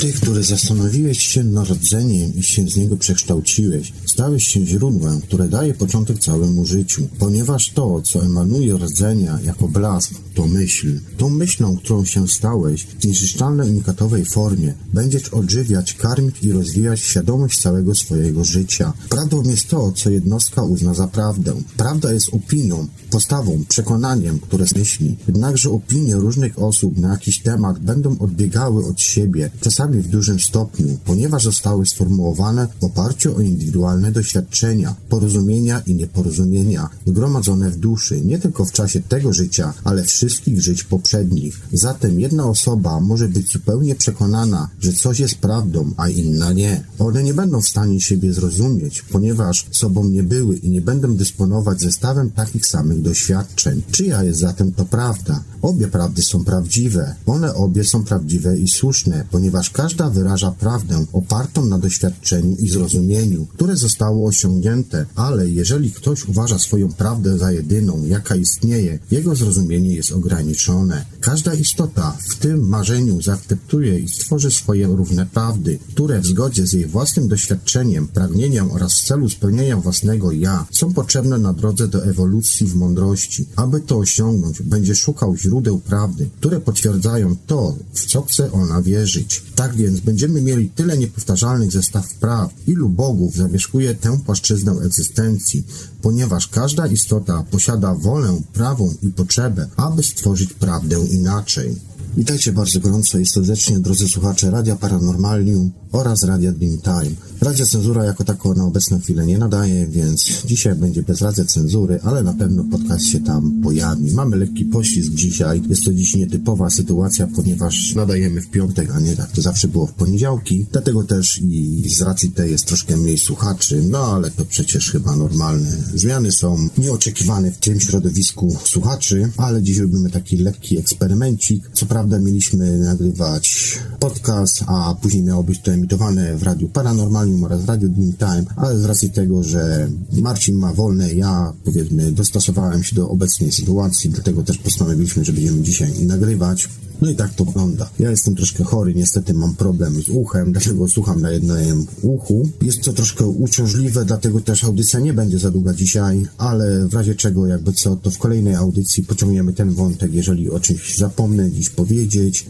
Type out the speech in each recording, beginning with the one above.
Ty, który zastanowiłeś się nad rodzeniem i się z niego przekształciłeś, stałeś się źródłem, które daje początek całemu życiu, ponieważ to, co emanuje rdzenia jako blask, to myśl. Tą myślą, którą się stałeś, w niezniszczalnej unikatowej formie, będziesz odżywiać, karmić i rozwijać świadomość całego swojego życia. Prawdą jest to, co jednostka uzna za prawdę. Prawda jest opinią, postawą, przekonaniem, które myśli. Jednakże opinie różnych osób na jakiś temat będą odbiegały od siebie, czasami w dużym stopniu, ponieważ zostały sformułowane w oparciu o indywidualne doświadczenia, porozumienia i nieporozumienia, zgromadzone w duszy, nie tylko w czasie tego życia, ale wszystkich żyć poprzednich. Zatem jedna osoba może być zupełnie przekonana, że coś jest prawdą, a inna nie. One nie będą w stanie siebie zrozumieć, ponieważ sobą nie były i nie będą dysponować zestawem takich samych doświadczeń. Czyja jest zatem to prawda? Obie prawdy są prawdziwe. One obie są prawdziwe i słuszne, ponieważ każda wyraża prawdę opartą na doświadczeniu i zrozumieniu, które zostało osiągnięte, ale jeżeli ktoś uważa swoją prawdę za jedyną, jaka istnieje, jego zrozumienie jest ograniczone. Każda istota w tym marzeniu zaakceptuje i stworzy swoje równe prawdy, które w zgodzie z jej własnym doświadczeniem, pragnieniem oraz w celu spełnienia własnego ja są potrzebne na drodze do ewolucji w mądrości. Aby to osiągnąć, będzie szukał źródeł prawdy, które potwierdzają to, w co chce ona wierzyć. Tak więc będziemy mieli tyle niepowtarzalnych zestaw praw, ilu bogów zamieszkuje tę płaszczyznę egzystencji, ponieważ każda istota posiada wolę, prawą i potrzebę, aby stworzyć prawdę inaczej. Witajcie bardzo gorąco i serdecznie, drodzy słuchacze Radia Paranormalium oraz Radia Dreamtime. Radia Cenzura jako tako na obecną chwilę nie nadaje, więc dzisiaj będzie bez radia cenzury, ale na pewno podcast się tam pojawi. Mamy lekki poślizg dzisiaj. Jest to dziś nietypowa sytuacja, ponieważ nadajemy w piątek, a nie tak to zawsze było w poniedziałki. Dlatego też i z racji tej jest troszkę mniej słuchaczy, no ale to przecież chyba normalne. Zmiany są nieoczekiwane w tym środowisku słuchaczy, ale dziś robimy taki lekki eksperymencik. Co prawda mieliśmy nagrywać podcast, a później miało być to emitowane w Radiu Paranormalium oraz Radio Dream Time, ale z racji tego, że Marcin ma wolne, ja powiedzmy dostosowałem się do obecnej sytuacji, dlatego też postanowiliśmy, że będziemy dzisiaj nagrywać. No i tak to wygląda. Ja jestem troszkę chory, niestety mam problem z uchem, dlatego słucham na jednym uchu. Jest to troszkę uciążliwe, dlatego też audycja nie będzie za długa dzisiaj, ale w razie czego, jakby co, to w kolejnej audycji pociągniemy ten wątek, jeżeli o czymś zapomnę dziś powiedzieć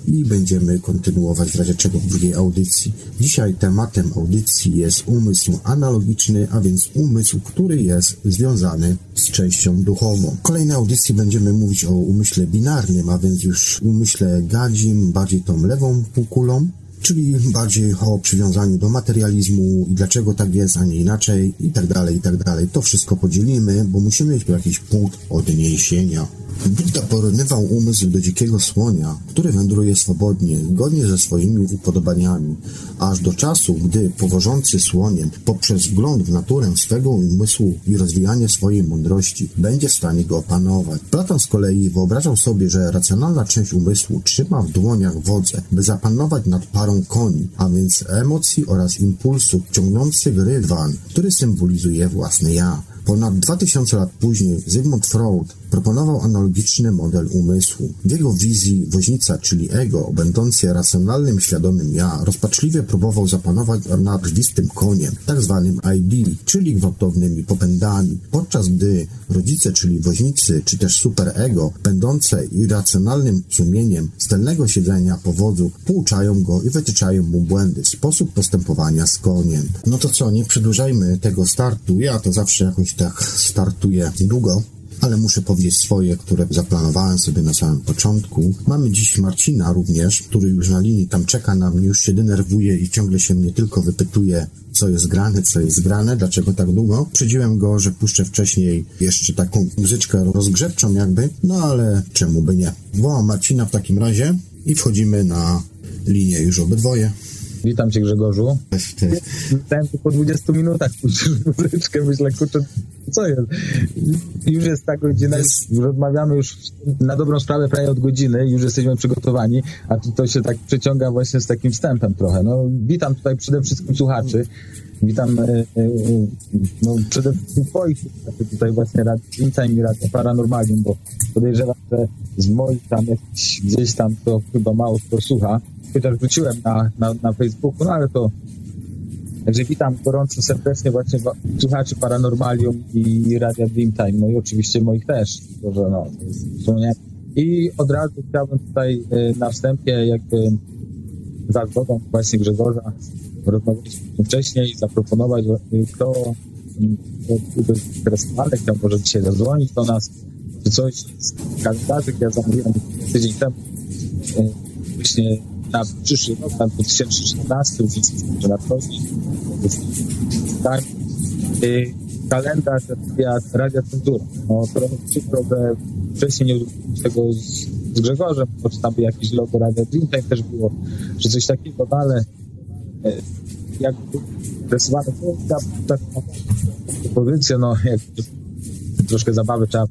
i będziemy kontynuować w razie czego w drugiej audycji. Dzisiaj tematem audycji jest umysł analogiczny, a więc umysł, który jest związany z częścią duchową. W kolejnej audycji będziemy mówić o umyśle binarnym, a więc już umyśle gadzim, bardziej tą lewą półkulą, czyli bardziej o przywiązaniu do materializmu i dlaczego tak jest, a nie inaczej i tak dalej, i tak dalej. To wszystko podzielimy, bo musimy mieć jakiś punkt odniesienia. Buddha porównywał umysł do dzikiego słonia, który wędruje swobodnie, zgodnie ze swoimi upodobaniami, aż do czasu, gdy powożący słoniem, poprzez wgląd w naturę swego umysłu i rozwijanie swojej mądrości, będzie w stanie go opanować. Platon z kolei wyobrażał sobie, że racjonalna część umysłu trzyma w dłoniach wodze, by zapanować nad parą koni, a więc emocji oraz impulsów ciągnących rydwan, który symbolizuje własne ja. Ponad 2000 lat później Zygmunt Freud proponował analogiczny model umysłu. W jego wizji woźnica, czyli ego, będący racjonalnym, świadomym ja, rozpaczliwie próbował zapanować nad krwistym koniem, tak zwanym ID, czyli gwałtownymi popędami, podczas gdy rodzice, czyli woźnicy, czy też superego, będące irracjonalnym sumieniem z tylnego siedzenia powodu, pouczają go i wytyczają mu błędy, sposób postępowania z koniem. No to co, nie przedłużajmy tego startu, ja to zawsze jakoś tak startuję długo, ale muszę powiedzieć swoje, które zaplanowałem sobie na samym początku. Mamy dziś Marcina również, który już na linii tam czeka na mnie, już się denerwuje i ciągle się mnie tylko wypytuje, co jest grane, co jest grane, dlaczego tak długo. Przedziłem go, że puszczę wcześniej jeszcze taką muzyczkę rozgrzewczą jakby, no ale czemu by nie. Wołam Marcina w takim razie i wchodzimy na linię już obydwoje. Witam cię Grzegorzu. Pytałem po 20 minutach muzyczkę, myślę, kurczę, co jest? Już jest ta godzina, jest... rozmawiamy już na dobrą sprawę prawie od godziny, już jesteśmy przygotowani, a to się tak przeciąga właśnie z takim wstępem trochę. No, witam tutaj przede wszystkim słuchaczy. Witam e, e, no, przede wszystkim twoich tutaj właśnie Rad Time i Radia Paranormalium, bo podejrzewam, że z moich tam jakiś, gdzieś tam to chyba mało kto słucha. Chociaż wróciłem na, na, na Facebooku, no ale to Także witam gorąco serdecznie właśnie słuchaczy Paranormalium i Radia Dreamtime, no i oczywiście moich też, że no, I od razu chciałbym tutaj e, na wstępie jakby za zgodą właśnie Grzegorza rozmawialiśmy wcześniej, zaproponować, kto, kto był zainteresowany, może dzisiaj zadzwonić do nas, czy coś z kalendarzy, ja zamówiłem tydzień temu e, właśnie na przyszły rok, tam 2014, że nadchodzi, tak, y, kalendarz Radia, Radia Cenzura. No, trochę przykro, że wcześniej nie użyłem tego z, z Grzegorzem, bo tam by jakieś logo Radia Dreamtime też było, że coś takiego, no, ale e, jak to ta, ta, ta propozycja, no jak troszkę zabawy trzeba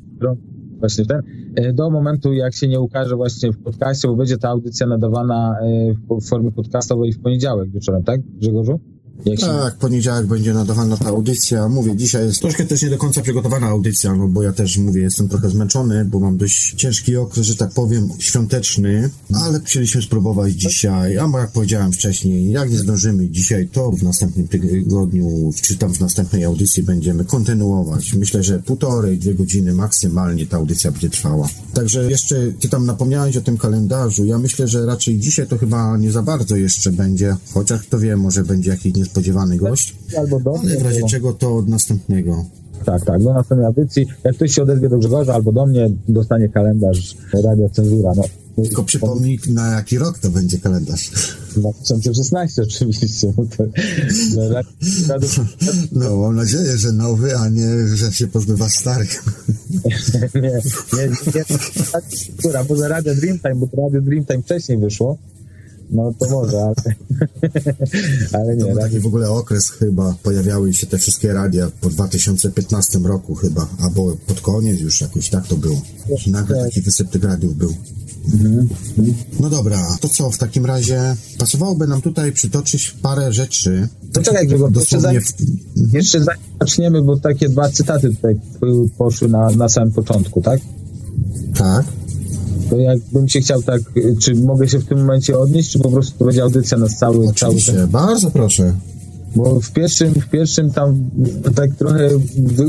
właśnie ten, e, do momentu, jak się nie ukaże właśnie w podcaście, bo będzie ta audycja nadawana e, w formie podcastowej w poniedziałek wieczorem, tak, Grzegorzu? Się... Tak, poniedziałek będzie nadawana ta audycja. Mówię, dzisiaj jest troszkę też nie do końca przygotowana audycja, no bo ja też mówię, jestem trochę zmęczony, bo mam dość ciężki okres, że tak powiem, świąteczny, ale chcieliśmy spróbować dzisiaj, a jak powiedziałem wcześniej, jak nie zdążymy dzisiaj, to w następnym tygodniu, czy tam w następnej audycji będziemy kontynuować. Myślę, że półtorej, dwie godziny maksymalnie ta audycja będzie trwała. Także jeszcze, ty tam napomniałeś o tym kalendarzu, ja myślę, że raczej dzisiaj to chyba nie za bardzo jeszcze będzie, chociaż kto wie, może będzie jakiś niespodziewany gość. Albo do mnie. Ale w razie bo... czego to od następnego. Tak, tak, do następnej audycji. Jak ktoś się odezwie do Grzegorza albo do mnie, dostanie kalendarz Radia Cenzura. No. Tylko przypomnij, na jaki rok to będzie kalendarz. 2016 oczywiście. No, no, mam nadzieję, że nowy, a nie, że się pozbywa starych. nie, nie, nie, nie. Która, bo za Radio Dreamtime, bo to Radio Dreamtime wcześniej wyszło. No to może, ale, ale nie. To był taki w ogóle okres chyba, pojawiały się te wszystkie radia po 2015 roku chyba, albo pod koniec już jakoś tak to było. Nagle taki wysyp tych radiów był. Mhm. No dobra, to co, w takim razie pasowałoby nam tutaj przytoczyć parę rzeczy. To czekaj, Grzegorz, dosłownie... jeszcze, zanim, jeszcze zanim zaczniemy, bo takie dwa cytaty tutaj poszły na, na samym początku, tak? Tak to jakbym się chciał tak, czy mogę się w tym momencie odnieść, czy po prostu to będzie audycja na cały... Oczywiście, cały bardzo proszę. Bo w pierwszym, w pierwszym tam tak trochę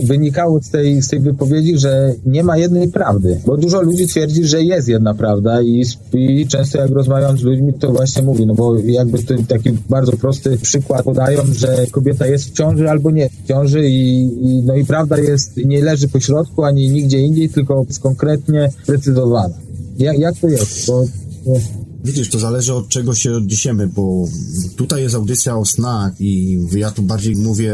wynikało z tej, z tej wypowiedzi, że nie ma jednej prawdy. Bo dużo ludzi twierdzi, że jest jedna prawda i, i często jak rozmawiam z ludźmi, to właśnie mówi, no bo jakby to taki bardzo prosty przykład podają, że kobieta jest w ciąży albo nie w ciąży i, i no i prawda jest, nie leży po środku ani nigdzie indziej, tylko jest konkretnie precyzowana. Jak, jak to jest? Bo, Widzisz, to zależy od czego się odniesiemy, bo tutaj jest audycja o snach i ja tu bardziej mówię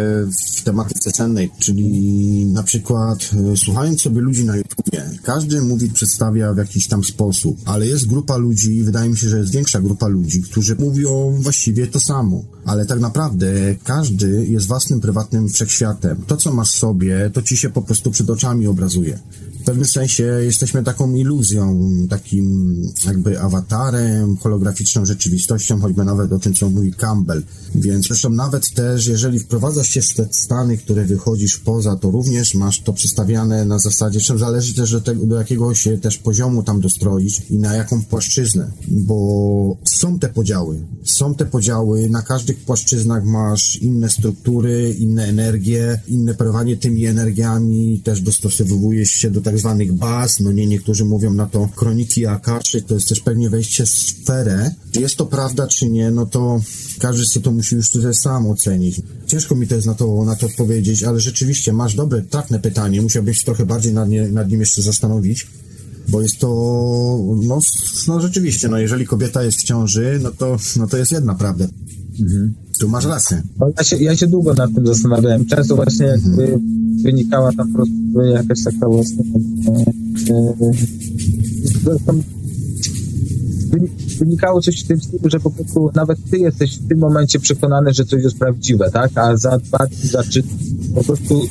w tematyce cennej, czyli na przykład e, słuchając sobie ludzi na YouTubie, każdy mówi, przedstawia w jakiś tam sposób, ale jest grupa ludzi, wydaje mi się, że jest większa grupa ludzi, którzy mówią właściwie to samo, ale tak naprawdę każdy jest własnym prywatnym wszechświatem. To, co masz sobie, to ci się po prostu przed oczami obrazuje w pewnym sensie jesteśmy taką iluzją, takim jakby awatarem, holograficzną rzeczywistością, choćby nawet o tym, co mówi Campbell. Więc zresztą nawet też, jeżeli wprowadzasz się w te stany, które wychodzisz poza, to również masz to przedstawiane na zasadzie, czym zależy też do, tego, do jakiego się też poziomu tam dostroić i na jaką płaszczyznę, bo są te podziały. Są te podziały, na każdych płaszczyznach masz inne struktury, inne energie, inne parowanie tymi energiami, też dostosowujesz się do tak zwanych baz, no nie, niektórzy mówią na to kroniki Akaszy, to jest też pewnie wejście w sferę. Czy jest to prawda, czy nie, no to każdy sobie to musi już tutaj sam ocenić. Ciężko mi to jest na to, na to odpowiedzieć, ale rzeczywiście masz dobre, trafne pytanie, musiałbyś trochę bardziej nad, nie, nad nim jeszcze zastanowić bo jest to, no, no rzeczywiście, no jeżeli kobieta jest w ciąży, no to, no to jest jedna prawda. Mhm. Tu masz rację. Ja się, ja się długo nad tym zastanawiałem. Często właśnie mhm. wynikała tam po prostu jakaś taka właśnie e, e, wynikało coś w tym stylu, że po prostu nawet ty jesteś w tym momencie przekonany, że coś jest prawdziwe, tak? A za dwa dni, za trzy po prostu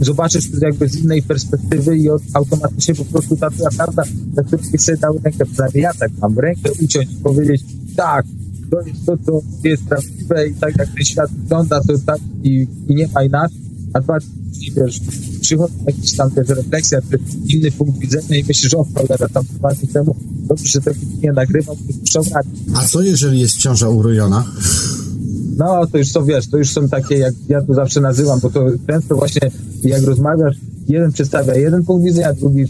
zobaczysz to jakby z innej perspektywy i automatycznie po prostu ta twoja prawda, na której sobie dał rękę, przynajmniej ja tak mam, rękę uciąć i powiedzieć, tak, to jest to, co jest prawdziwe i tak jak ten świat wygląda, to tak i, i nie ma inaczej, a dwa wiesz, przychodzi jakiś tam też refleksja, czy inny punkt widzenia i myślisz, o cholera, tam dwa dni temu dobrze, że tego nie nagrywam, to A co jeżeli jest ciąża urojona? No, to już są, wiesz, to już są takie, jak ja to zawsze nazywam, bo to często właśnie jak rozmawiasz, jeden przedstawia jeden punkt widzenia, drugi,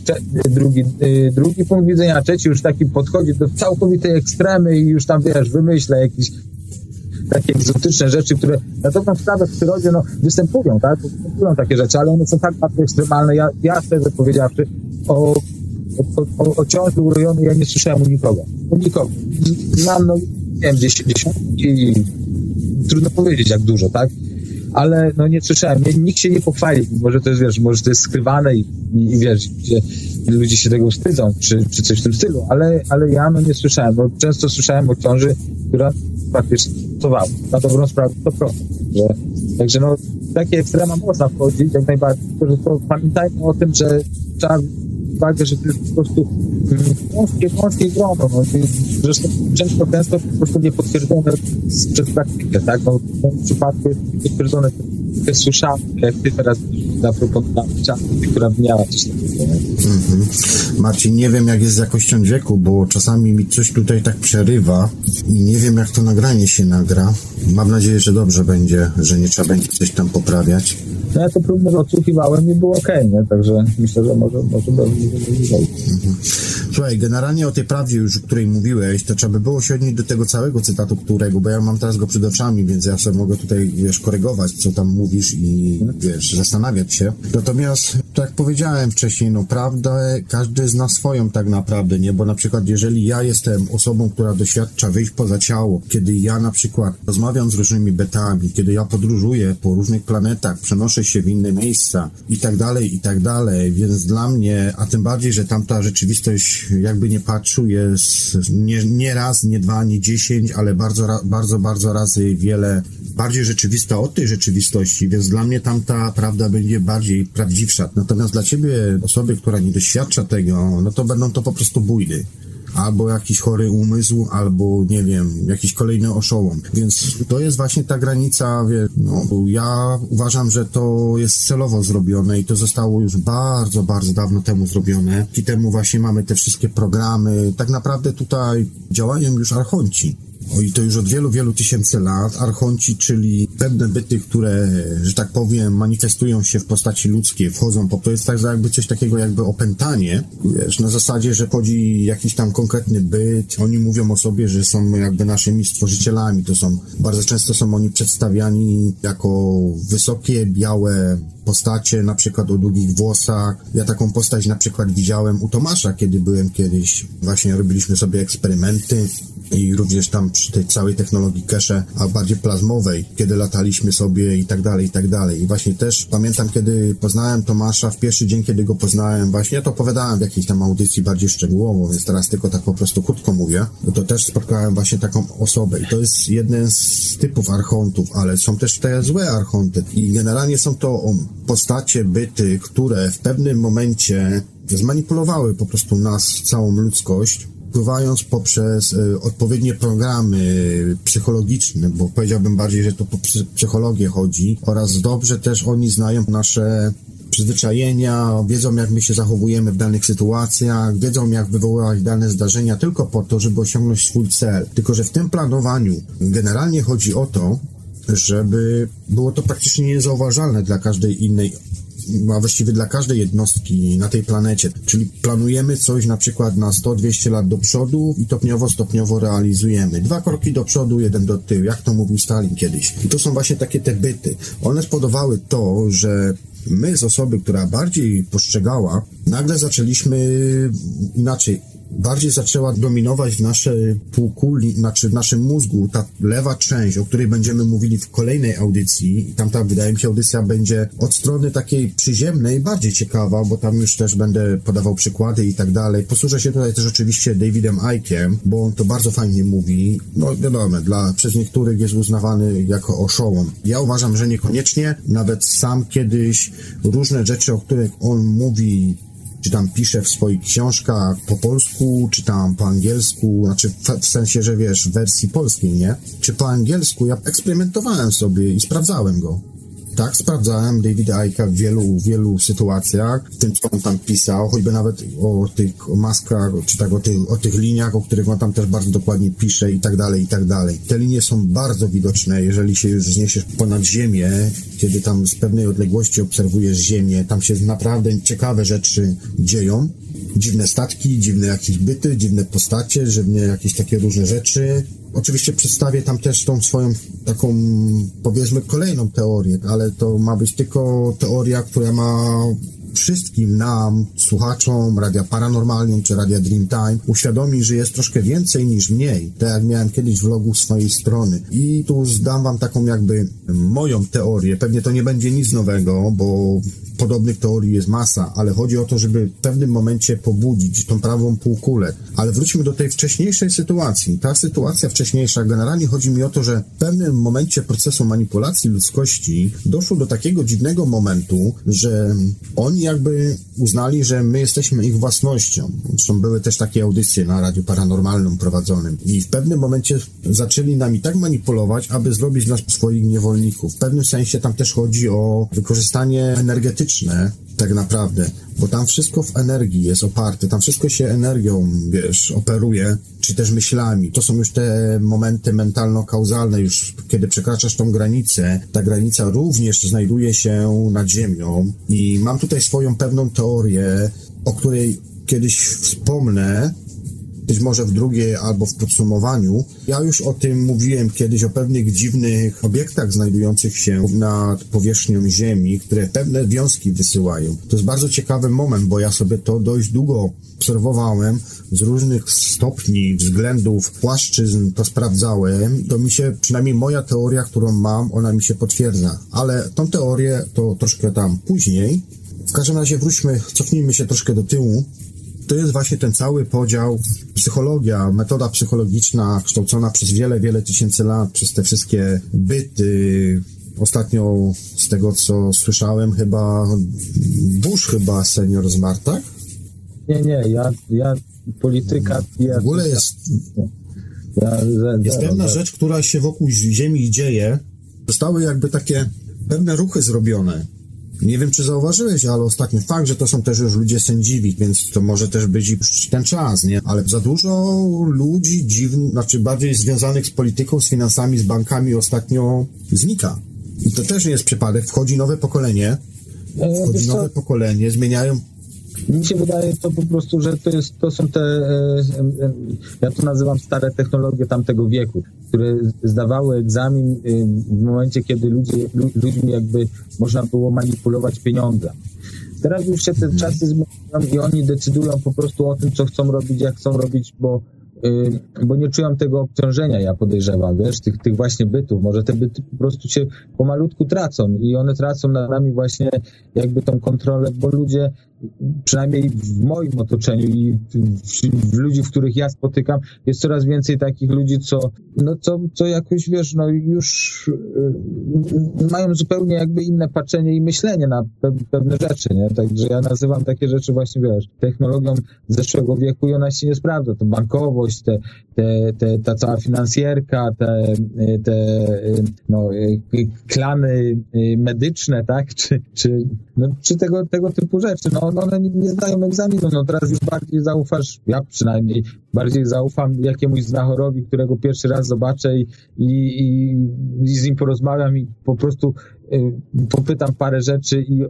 drugi, yy, drugi punkt widzenia, a trzeci już taki podchodzi do całkowitej ekstremy i już tam, wiesz, wymyśla jakieś takie egzotyczne rzeczy, które na dobrą sprawę w przyrodzie no, występują, tak? Występują takie rzeczy, ale one są tak bardzo ekstremalne. Ja, ja szczerze powiedziawszy, o, o, o, o ciąży urojonej ja nie słyszałem u nikogo. U nikogo. Mam, no, nie wiem, trudno powiedzieć jak dużo, tak? Ale no nie słyszałem, nikt się nie pochwali, może to jest, wiesz, może to jest skrywane i, i, i wiesz, ludzie się tego wstydzą, czy, czy coś w tym stylu, ale, ale ja no nie słyszałem, bo często słyszałem o ciąży, która praktycznie pracowała, na dobrą sprawę to prosto, że, także no takie ekstrema można wchodzić, jak najbardziej, tylko pamiętajmy o tym, że trzeba uwagę, że to jest po prostu wąskie, wąskie grono. No. Zresztą często, często po prostu nie potwierdzone przez praktykę, tak? No, w tym przypadku jest potwierdzone te słyszałem, jak ty teraz zaproponowałeś która miała coś takiego. Mhm. Marcin, nie wiem jak jest z jakością dźwięku, bo czasami mi coś tutaj tak przerywa i nie wiem jak to nagranie się nagra. Mam nadzieję, że dobrze będzie, że nie trzeba będzie coś tam poprawiać. No ja to próbę odsłuchiwałem i było ok, nie? Także myślę, że może, może będzie mhm. Słuchaj, generalnie o tej prawdzie już, o której mówiłeś, to trzeba by było się odnieść do tego całego cytatu, którego, bo ja mam teraz go przed oczami, więc ja sobie mogę tutaj, wiesz, korygować, co tam mówisz i, wiesz, zastanawiać się. Natomiast, tak jak powiedziałem wcześniej, no prawdę każdy zna swoją tak naprawdę, nie? Bo na przykład, jeżeli ja jestem osobą, która doświadcza wyjść poza ciało, kiedy ja na przykład rozmawiam z różnymi betami, kiedy ja podróżuję po różnych planetach, przenoszę się w inne miejsca i tak dalej, i tak dalej, więc dla mnie, a tym bardziej, że tamta rzeczywistość, jakby nie patrzył, jest nie, nie raz, nie dwa, nie dziesięć, ale bardzo, bardzo, bardzo razy wiele bardziej rzeczywista od tej rzeczywistości, więc dla mnie tamta prawda będzie bardziej prawdziwsza. Natomiast dla ciebie, osoby, która nie doświadcza tego, no to będą to po prostu bójdy albo jakiś chory umysł, albo nie wiem, jakiś kolejny oszołom. Więc to jest właśnie ta granica, wie, no, ja uważam, że to jest celowo zrobione i to zostało już bardzo, bardzo dawno temu zrobione. I temu właśnie mamy te wszystkie programy. Tak naprawdę tutaj działają już archonci. O, I to już od wielu, wielu tysięcy lat. Archonci, czyli pewne byty, które, że tak powiem, manifestują się w postaci ludzkiej, wchodzą po to jest tak jakby coś takiego jakby opętanie, wiesz, na zasadzie, że chodzi jakiś tam konkretny byt, oni mówią o sobie, że są jakby naszymi stworzycielami, to są, bardzo często są oni przedstawiani jako wysokie, białe postacie, na przykład o długich włosach. Ja taką postać na przykład widziałem u Tomasza, kiedy byłem kiedyś, właśnie robiliśmy sobie eksperymenty i również tam przy tej całej technologii cache, a bardziej plazmowej, kiedy lataliśmy sobie i tak dalej, i tak dalej. I właśnie też pamiętam, kiedy poznałem Tomasza, w pierwszy dzień, kiedy go poznałem, właśnie ja to opowiadałem w jakiejś tam audycji bardziej szczegółowo, więc teraz tylko tak po prostu krótko mówię, bo to też spotkałem właśnie taką osobę i to jest jeden z typów archontów, ale są też te złe archonty i generalnie są to postacie, byty, które w pewnym momencie zmanipulowały po prostu nas, całą ludzkość, wpływając poprzez y, odpowiednie programy psychologiczne, bo powiedziałbym bardziej, że to po psychologię chodzi, oraz dobrze też oni znają nasze przyzwyczajenia, wiedzą jak my się zachowujemy w danych sytuacjach, wiedzą jak wywoływać dane zdarzenia tylko po to, żeby osiągnąć swój cel. Tylko, że w tym planowaniu generalnie chodzi o to, żeby było to praktycznie niezauważalne dla każdej innej a właściwie dla każdej jednostki na tej planecie. Czyli planujemy coś na przykład na 100-200 lat do przodu i stopniowo, stopniowo realizujemy. Dwa kroki do przodu, jeden do tyłu, jak to mówił Stalin kiedyś. I to są właśnie takie te byty. One spowodowały to, że my z osoby, która bardziej postrzegała, nagle zaczęliśmy inaczej bardziej zaczęła dominować w naszej półkuli, znaczy w naszym mózgu ta lewa część, o której będziemy mówili w kolejnej audycji. I tamta, wydaje mi się, audycja będzie od strony takiej przyziemnej bardziej ciekawa, bo tam już też będę podawał przykłady i tak dalej. Posłużę się tutaj też oczywiście Davidem Ickiem, bo on to bardzo fajnie mówi. No wiadomo, dla, przez niektórych jest uznawany jako oszołom. Ja uważam, że niekoniecznie. Nawet sam kiedyś różne rzeczy, o których on mówi czy tam pisze w swoich książkach po polsku, czy tam po angielsku, znaczy w, w sensie, że wiesz, w wersji polskiej, nie? Czy po angielsku, ja eksperymentowałem sobie i sprawdzałem go. Tak, sprawdzałem Davida Icka w wielu, wielu sytuacjach, w tym, co on tam pisał, choćby nawet o tych maskach, czy tak o tych, o tych liniach, o których on tam też bardzo dokładnie pisze i tak dalej, i tak dalej. Te linie są bardzo widoczne, jeżeli się już zniesiesz ponad ziemię, kiedy tam z pewnej odległości obserwujesz ziemię, tam się naprawdę ciekawe rzeczy dzieją. Dziwne statki, dziwne jakieś byty, dziwne postacie, dziwne jakieś takie różne rzeczy. Oczywiście przedstawię tam też tą swoją taką, powiedzmy, kolejną teorię, ale to ma być tylko teoria, która ma wszystkim nam, słuchaczom Radia Paranormalium czy Radia Dreamtime uświadomi, że jest troszkę więcej niż mniej. Tak jak miałem kiedyś vlogu swojej strony. I tu zdam wam taką jakby moją teorię. Pewnie to nie będzie nic nowego, bo podobnych teorii jest masa, ale chodzi o to, żeby w pewnym momencie pobudzić tą prawą półkulę. Ale wróćmy do tej wcześniejszej sytuacji. Ta sytuacja wcześniejsza, generalnie chodzi mi o to, że w pewnym momencie procesu manipulacji ludzkości doszło do takiego dziwnego momentu, że oni jakby uznali, że my jesteśmy ich własnością. Zresztą były też takie audycje na Radiu Paranormalnym prowadzonym i w pewnym momencie zaczęli nami tak manipulować, aby zrobić nas swoich niewolników. W pewnym sensie tam też chodzi o wykorzystanie energetyczne tak naprawdę, bo tam wszystko w energii jest oparte, tam wszystko się energią, wiesz, operuje, czy też myślami. To są już te momenty mentalno-kauzalne, już kiedy przekraczasz tą granicę, ta granica również znajduje się nad ziemią i mam tutaj swoją pewną teorię, o której kiedyś wspomnę, być może w drugiej albo w podsumowaniu. Ja już o tym mówiłem kiedyś, o pewnych dziwnych obiektach znajdujących się nad powierzchnią Ziemi, które pewne wiązki wysyłają. To jest bardzo ciekawy moment, bo ja sobie to dość długo obserwowałem, z różnych stopni, względów, płaszczyzn to sprawdzałem. To mi się, przynajmniej moja teoria, którą mam, ona mi się potwierdza. Ale tą teorię to troszkę tam później. W każdym razie wróćmy, cofnijmy się troszkę do tyłu to jest właśnie ten cały podział, psychologia, metoda psychologiczna kształcona przez wiele, wiele tysięcy lat, przez te wszystkie byty. Ostatnio z tego, co słyszałem, chyba Bush chyba senior zmarł, tak? Nie, nie, ja, ja polityka... Ja, w ogóle jest... Ja, jest pewna rzecz, która się wokół Ziemi dzieje. Zostały jakby takie pewne ruchy zrobione nie wiem, czy zauważyłeś, ale ostatnio fakt, że to są też już ludzie sędziwi, więc to może też być już ten czas, nie? Ale za dużo ludzi dziwnych, znaczy bardziej związanych z polityką, z finansami, z bankami ostatnio znika. I to też nie jest przypadek. Wchodzi nowe pokolenie, e, wchodzi nowe pokolenie, zmieniają mi się wydaje to po prostu, że to, jest, to są te, e, ja to nazywam stare technologie tamtego wieku, które zdawały egzamin w momencie, kiedy ludzie, ludźmi jakby można było manipulować pieniądze. Teraz już się te czasy zmieniają i oni decydują po prostu o tym, co chcą robić, jak chcą robić, bo bo nie czują tego obciążenia, ja podejrzewam, wiesz, tych, tych właśnie bytów. Może te byty po prostu się pomalutku tracą i one tracą nad nami właśnie jakby tą kontrolę, bo ludzie przynajmniej w moim otoczeniu i w, w ludzi, w których ja spotykam, jest coraz więcej takich ludzi, co, no, co, co jakoś, wiesz, no już y, mają zupełnie jakby inne patrzenie i myślenie na pe pewne rzeczy, nie? Także ja nazywam takie rzeczy właśnie, wiesz, technologią zeszłego wieku i ona się nie sprawdza. To bankowość, te, te, te, ta cała finansjerka, te, te no, klany medyczne, tak? Czy, czy, no, czy tego, tego typu rzeczy. No, one nie zdają egzaminu. No teraz już bardziej zaufasz, ja przynajmniej bardziej zaufam jakiemuś znachorowi, którego pierwszy raz zobaczę i, i, i z nim porozmawiam i po prostu y, popytam parę rzeczy i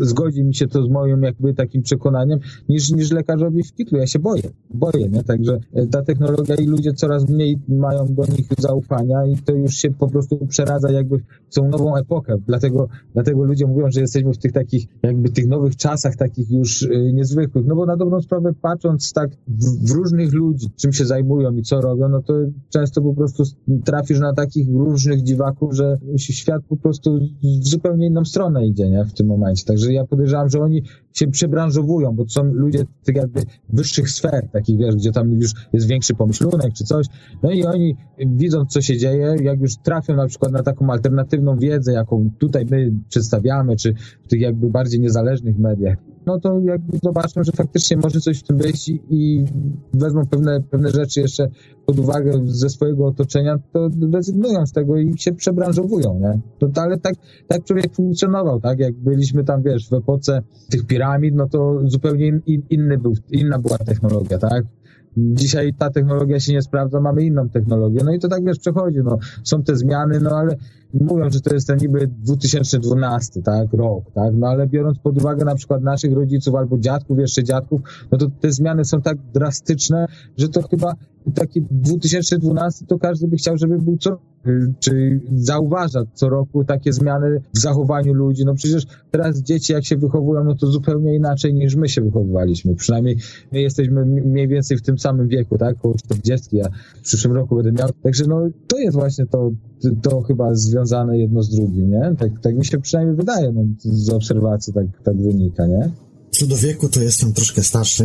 zgodzi mi się to z moim jakby takim przekonaniem, niż, niż lekarzowi w kitlu. Ja się boję, boję, nie? Także y, ta technologia i ludzie coraz mniej mają do nich zaufania i to już się po prostu przeradza jakby w tą nową epokę. Dlatego, dlatego ludzie mówią, że jesteśmy w tych takich jakby tych nowych czasach, takich już y, niezwykłych. No bo na dobrą sprawę patrząc tak w, w różnych ludzi, czym się zajmują i co robią, no to często po prostu trafisz na takich różnych dziwaków, że świat po prostu w zupełnie inną stronę idzie, nie? W tym momencie. Także ja podejrzewam, że oni się przebranżowują, bo to są ludzie tych jakby wyższych sfer, takich wiesz, gdzie tam już jest większy pomyślunek czy coś. No i oni widząc, co się dzieje, jak już trafią na przykład na taką alternatywną wiedzę, jaką tutaj my przedstawiamy, czy w tych jakby bardziej niezależnych mediach, no to jak zobaczą, że faktycznie może coś w tym być i, i wezmą pewne, pewne rzeczy jeszcze pod uwagę ze swojego otoczenia, to rezygnują z tego i się przebranżowują, nie? To, ale tak, tak człowiek funkcjonował, tak? Jak byliśmy tam, wiesz, w epoce tych piramid, no to zupełnie in, inny był, inna była technologia, tak? Dzisiaj ta technologia się nie sprawdza, mamy inną technologię. No i to tak wiesz, przechodzi. No. Są te zmiany, no ale mówią, że to jest ten niby 2012, tak, rok, tak, no ale biorąc pod uwagę na przykład naszych rodziców albo dziadków, jeszcze dziadków, no to te zmiany są tak drastyczne, że to chyba taki 2012 to każdy by chciał, żeby był co czy zauważa co roku takie zmiany w zachowaniu ludzi. No przecież teraz dzieci jak się wychowują, no to zupełnie inaczej niż my się wychowywaliśmy. Przynajmniej my jesteśmy mniej więcej w tym samym wieku, tak? Około 40, ja w przyszłym roku będę miał. Także no to jest właśnie to, to chyba związane jedno z drugim, nie? Tak, tak mi się przynajmniej wydaje, no, z obserwacji tak, tak wynika, nie? Co do wieku, to jestem troszkę starszy.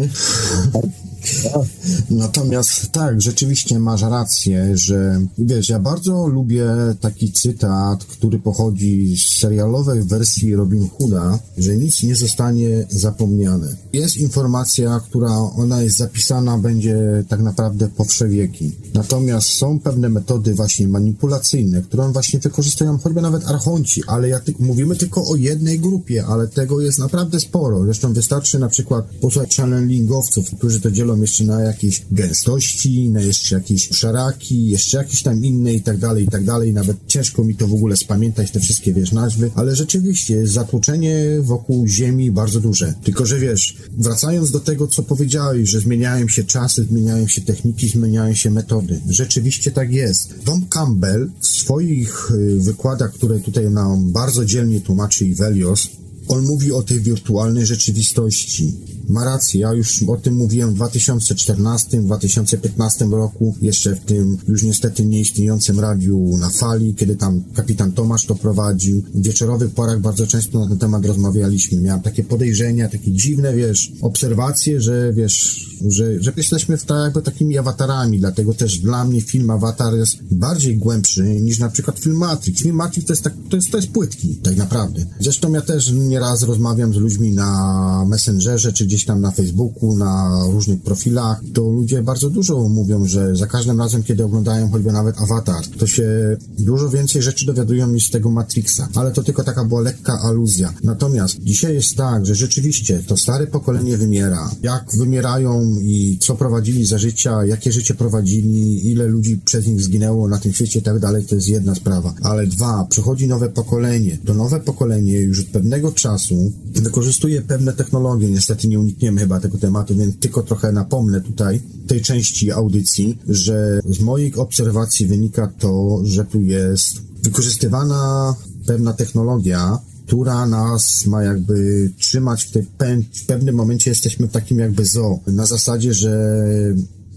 Natomiast tak, rzeczywiście masz rację, że wiesz, ja bardzo lubię taki cytat, który pochodzi z serialowej wersji Robin Hooda, że nic nie zostanie zapomniane. Jest informacja, która ona jest zapisana, będzie tak naprawdę po wieki. Natomiast są pewne metody właśnie manipulacyjne, które właśnie wykorzystują choćby nawet archonci, ale ja ty mówimy tylko o jednej grupie, ale tego jest naprawdę sporo. Zresztą wystarczy na przykład posłuchać channelingowców, którzy to dzielą jeszcze na jakieś gęstości, na jeszcze jakieś szaraki, jeszcze jakieś tam inne i tak dalej, i tak dalej. Nawet ciężko mi to w ogóle spamiętać, te wszystkie, wiesz, nazwy, ale rzeczywiście zatłoczenie wokół Ziemi bardzo duże. Tylko, że wiesz, wracając do tego, co powiedziałeś, że zmieniają się czasy, zmieniają się techniki, zmieniają się metody. Rzeczywiście tak jest. Tom Campbell w swoich y, wykładach, które tutaj nam bardzo dzielnie tłumaczy Ivelios, on mówi o tej wirtualnej rzeczywistości. Ma rację, ja już o tym mówiłem w 2014, 2015 roku, jeszcze w tym już niestety nieistniejącym radiu na fali, kiedy tam kapitan Tomasz to prowadził. W wieczorowych porach bardzo często na ten temat rozmawialiśmy. Miałem takie podejrzenia, takie dziwne, wiesz, obserwacje, że wiesz, że, że jesteśmy w tak jakby takimi awatarami, dlatego też dla mnie film Avatar jest bardziej głębszy niż na przykład film Matrix. Film Matrix to jest, tak, to jest, to jest płytki, tak naprawdę. Zresztą ja też nieraz rozmawiam z ludźmi na Messengerze, czy gdzieś tam na Facebooku, na różnych profilach, to ludzie bardzo dużo mówią, że za każdym razem, kiedy oglądają choćby nawet Avatar, to się dużo więcej rzeczy dowiadują niż z tego Matrixa. Ale to tylko taka była lekka aluzja. Natomiast dzisiaj jest tak, że rzeczywiście to stare pokolenie wymiera. Jak wymierają i co prowadzili za życia, jakie życie prowadzili, ile ludzi przez nich zginęło na tym świecie i tak dalej, to jest jedna sprawa. Ale dwa, przychodzi nowe pokolenie. To nowe pokolenie już od pewnego czasu wykorzystuje pewne technologie. Niestety nie unikniemy chyba tego tematu, więc tylko trochę napomnę tutaj tej części audycji, że z moich obserwacji wynika to, że tu jest wykorzystywana pewna technologia, która nas ma jakby trzymać w, tej pe w pewnym momencie jesteśmy w takim jakby zo. Na zasadzie, że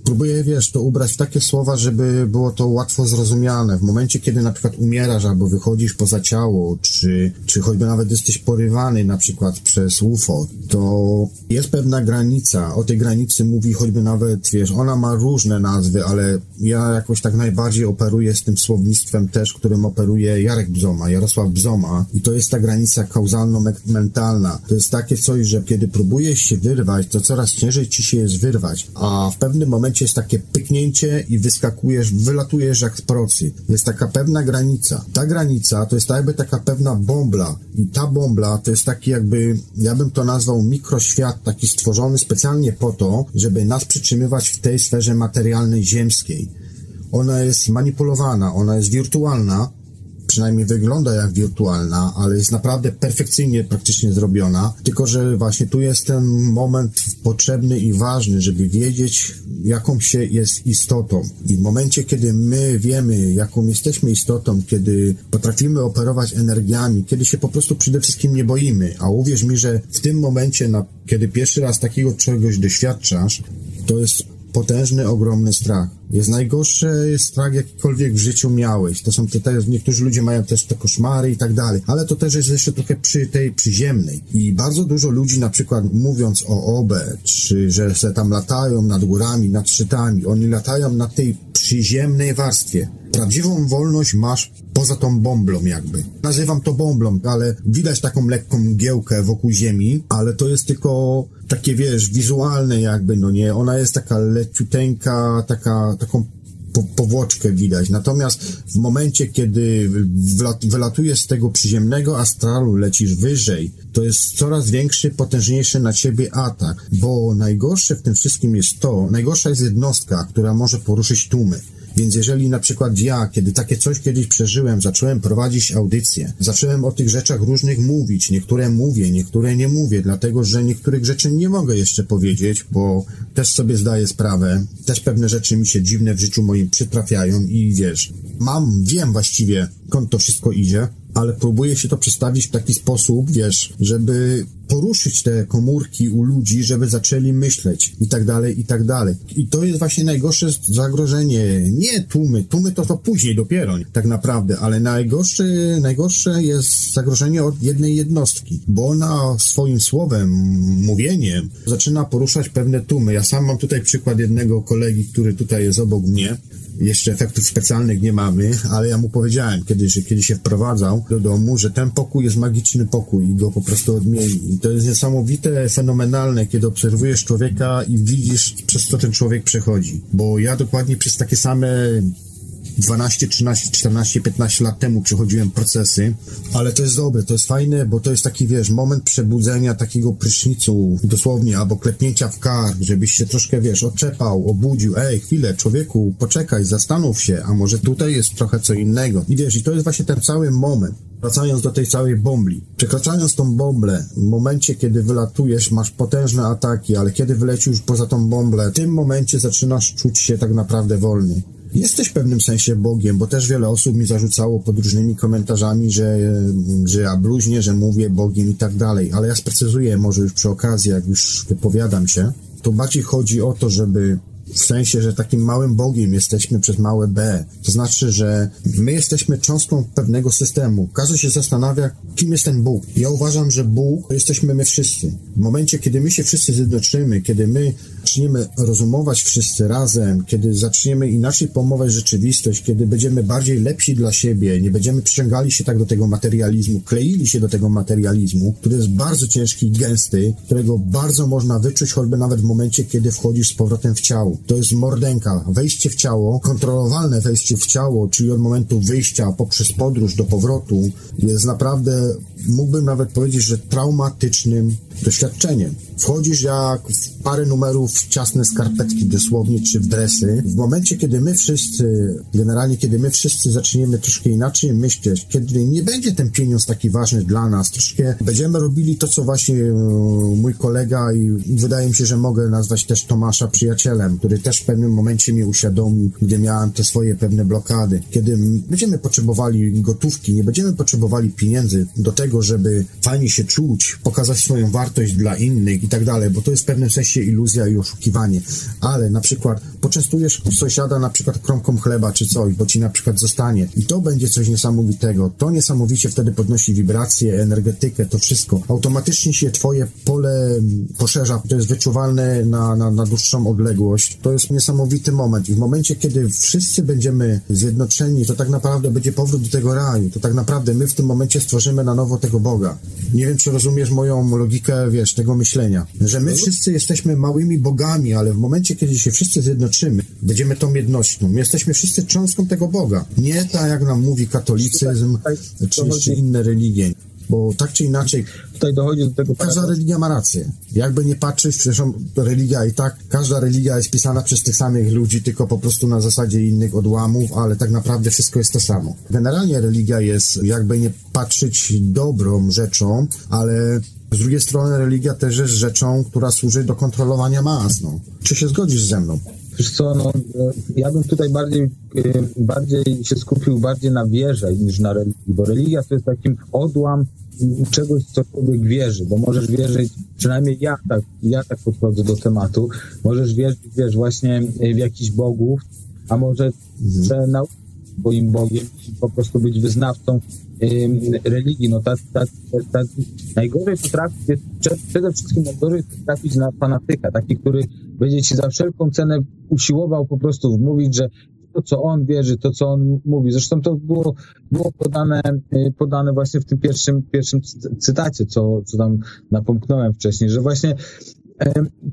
próbuję, wiesz, to ubrać w takie słowa, żeby było to łatwo zrozumiane. W momencie, kiedy na przykład umierasz albo wychodzisz poza ciało, czy, czy choćby nawet jesteś porywany na przykład przez UFO, to jest pewna granica. O tej granicy mówi choćby nawet, wiesz, ona ma różne nazwy, ale ja jakoś tak najbardziej operuję z tym słownictwem też, którym operuje Jarek Bzoma, Jarosław Bzoma i to jest ta granica kauzalno-mentalna. To jest takie coś, że kiedy próbujesz się wyrwać, to coraz ciężej ci się jest wyrwać, a w pewnym momencie momencie jest takie pyknięcie i wyskakujesz, wylatujesz jak z procy. Jest taka pewna granica. Ta granica to jest jakby taka pewna bombla i ta bombla to jest taki jakby, ja bym to nazwał mikroświat taki stworzony specjalnie po to, żeby nas przytrzymywać w tej sferze materialnej ziemskiej. Ona jest manipulowana, ona jest wirtualna, przynajmniej wygląda jak wirtualna, ale jest naprawdę perfekcyjnie praktycznie zrobiona, tylko że właśnie tu jest ten moment potrzebny i ważny, żeby wiedzieć, jaką się jest istotą. I w momencie, kiedy my wiemy, jaką jesteśmy istotą, kiedy potrafimy operować energiami, kiedy się po prostu przede wszystkim nie boimy, a uwierz mi, że w tym momencie, na, kiedy pierwszy raz takiego czegoś doświadczasz, to jest potężny, ogromny strach. Jest najgorszy strach, jakikolwiek w życiu miałeś. To są te, te, niektórzy ludzie mają też te koszmary i tak dalej, ale to też jest jeszcze trochę przy tej przyziemnej. I bardzo dużo ludzi, na przykład mówiąc o OBE, czy że se tam latają nad górami, nad szczytami, oni latają na tej przyziemnej warstwie. Prawdziwą wolność masz poza tą bąblą jakby. Nazywam to bąblą, ale widać taką lekką mgiełkę wokół ziemi, ale to jest tylko takie, wiesz, wizualne jakby, no nie, ona jest taka leciuteńka, taka, taką po, powłoczkę widać. Natomiast w momencie, kiedy wylatujesz z tego przyziemnego astralu, lecisz wyżej, to jest coraz większy, potężniejszy na ciebie atak, bo najgorsze w tym wszystkim jest to, najgorsza jest jednostka, która może poruszyć tłumy. Więc jeżeli na przykład ja, kiedy takie coś kiedyś przeżyłem, zacząłem prowadzić audycję, zacząłem o tych rzeczach różnych mówić, niektóre mówię, niektóre nie mówię, dlatego że niektórych rzeczy nie mogę jeszcze powiedzieć, bo też sobie zdaję sprawę, też pewne rzeczy mi się dziwne w życiu moim przytrafiają i wiesz, mam, wiem właściwie, skąd to wszystko idzie, ale próbuję się to przedstawić w taki sposób, wiesz, żeby poruszyć te komórki u ludzi, żeby zaczęli myśleć i tak dalej, i tak dalej. I to jest właśnie najgorsze zagrożenie. Nie tłumy, tłumy to to później dopiero, tak naprawdę, ale najgorsze, najgorsze jest zagrożenie od jednej jednostki, bo ona swoim słowem, mówieniem zaczyna poruszać pewne tłumy. Ja sam mam tutaj przykład jednego kolegi, który tutaj jest obok mnie, jeszcze efektów specjalnych nie mamy, ale ja mu powiedziałem kiedyś, że kiedy się wprowadzał do domu, że ten pokój jest magiczny pokój i go po prostu odmieni. I to jest niesamowite, fenomenalne, kiedy obserwujesz człowieka i widzisz, przez co ten człowiek przechodzi. Bo ja dokładnie przez takie same 12, 13, 14, 15 lat temu przechodziłem procesy, ale to jest dobre, to jest fajne, bo to jest taki, wiesz, moment przebudzenia takiego prysznicu, dosłownie, albo klepnięcia w kark, żebyś się troszkę, wiesz, oczepał, obudził, ej, chwilę, człowieku, poczekaj, zastanów się, a może tutaj jest trochę co innego. I wiesz, i to jest właśnie ten cały moment. Wracając do tej całej bombli. Przekraczając tą bąblę, w momencie, kiedy wylatujesz, masz potężne ataki, ale kiedy wylecisz poza tą bąblę, w tym momencie zaczynasz czuć się tak naprawdę wolny jesteś w pewnym sensie Bogiem, bo też wiele osób mi zarzucało pod różnymi komentarzami, że, że ja bluźnię, że mówię Bogiem i tak dalej, ale ja sprecyzuję może już przy okazji, jak już wypowiadam się, to bardziej chodzi o to, żeby w sensie, że takim małym Bogiem jesteśmy przez małe B. To znaczy, że my jesteśmy cząstką pewnego systemu. Każdy się zastanawia, kim jest ten Bóg. Ja uważam, że Bóg jesteśmy my wszyscy. W momencie, kiedy my się wszyscy zjednoczymy, kiedy my zaczniemy rozumować wszyscy razem, kiedy zaczniemy inaczej pojmować rzeczywistość, kiedy będziemy bardziej lepsi dla siebie, nie będziemy przyciągali się tak do tego materializmu, kleili się do tego materializmu, który jest bardzo ciężki i gęsty, którego bardzo można wyczuć choćby nawet w momencie, kiedy wchodzisz z powrotem w ciało. To jest mordenka, wejście w ciało, kontrolowalne wejście w ciało, czyli od momentu wyjścia poprzez podróż do powrotu jest naprawdę, mógłbym nawet powiedzieć, że traumatycznym doświadczeniem. Wchodzisz jak w parę numerów w ciasne skarpetki dosłownie, czy w dresy. W momencie, kiedy my wszyscy, generalnie kiedy my wszyscy zaczniemy troszkę inaczej myśleć, kiedy nie będzie ten pieniądz taki ważny dla nas, troszkę będziemy robili to, co właśnie e, mój kolega i wydaje mi się, że mogę nazwać też Tomasza przyjacielem, który też w pewnym momencie mnie uświadomił, gdy miałem te swoje pewne blokady. Kiedy będziemy potrzebowali gotówki, nie będziemy potrzebowali pieniędzy do tego, żeby fajnie się czuć, pokazać swoją wartość dla innych tak dalej, bo to jest w pewnym sensie iluzja i oszukiwanie. Ale na przykład poczęstujesz sąsiada na przykład kromką chleba czy coś, bo ci na przykład zostanie i to będzie coś niesamowitego. To niesamowicie wtedy podnosi wibrację, energetykę, to wszystko. Automatycznie się twoje pole poszerza, to jest wyczuwalne na, na, na dłuższą odległość. To jest niesamowity moment i w momencie, kiedy wszyscy będziemy zjednoczeni, to tak naprawdę będzie powrót do tego raju. To tak naprawdę my w tym momencie stworzymy na nowo tego Boga. Nie wiem, czy rozumiesz moją logikę, wiesz, tego myślenia, że my wszyscy jesteśmy małymi bogami, ale w momencie, kiedy się wszyscy zjednoczymy, będziemy tą jednością. My jesteśmy wszyscy cząstką tego Boga. Nie tak, jak nam mówi katolicyzm, czy, czy inne religie bo tak czy inaczej tutaj dochodzi do tego każda religia ma rację. Jakby nie patrzeć, przecież religia i tak, każda religia jest pisana przez tych samych ludzi, tylko po prostu na zasadzie innych odłamów, ale tak naprawdę wszystko jest to samo. Generalnie religia jest, jakby nie patrzeć, dobrą rzeczą, ale z drugiej strony religia też jest rzeczą, która służy do kontrolowania mas. No. Czy się zgodzisz ze mną? Wiesz co, no, ja bym tutaj bardziej, bardziej się skupił bardziej na wierze niż na religii, bo religia to jest takim odłam czegoś, co człowiek wierzy, bo możesz wierzyć, przynajmniej ja tak, ja tak podchodzę do tematu, możesz wierzyć, wiesz, właśnie w jakichś bogów, a może że na swoim Bogiem i po prostu być wyznawcą religii. No tak, tak, tak, najgorzej potrafić jest, przede wszystkim najgorzej trafić na fanatyka, taki, który będzie ci za wszelką cenę usiłował po prostu wmówić, że to, co on wierzy, to, co on mówi. Zresztą to było, było podane, y, podane właśnie w tym pierwszym, pierwszym cytacie, co, co tam napomknąłem wcześniej, że właśnie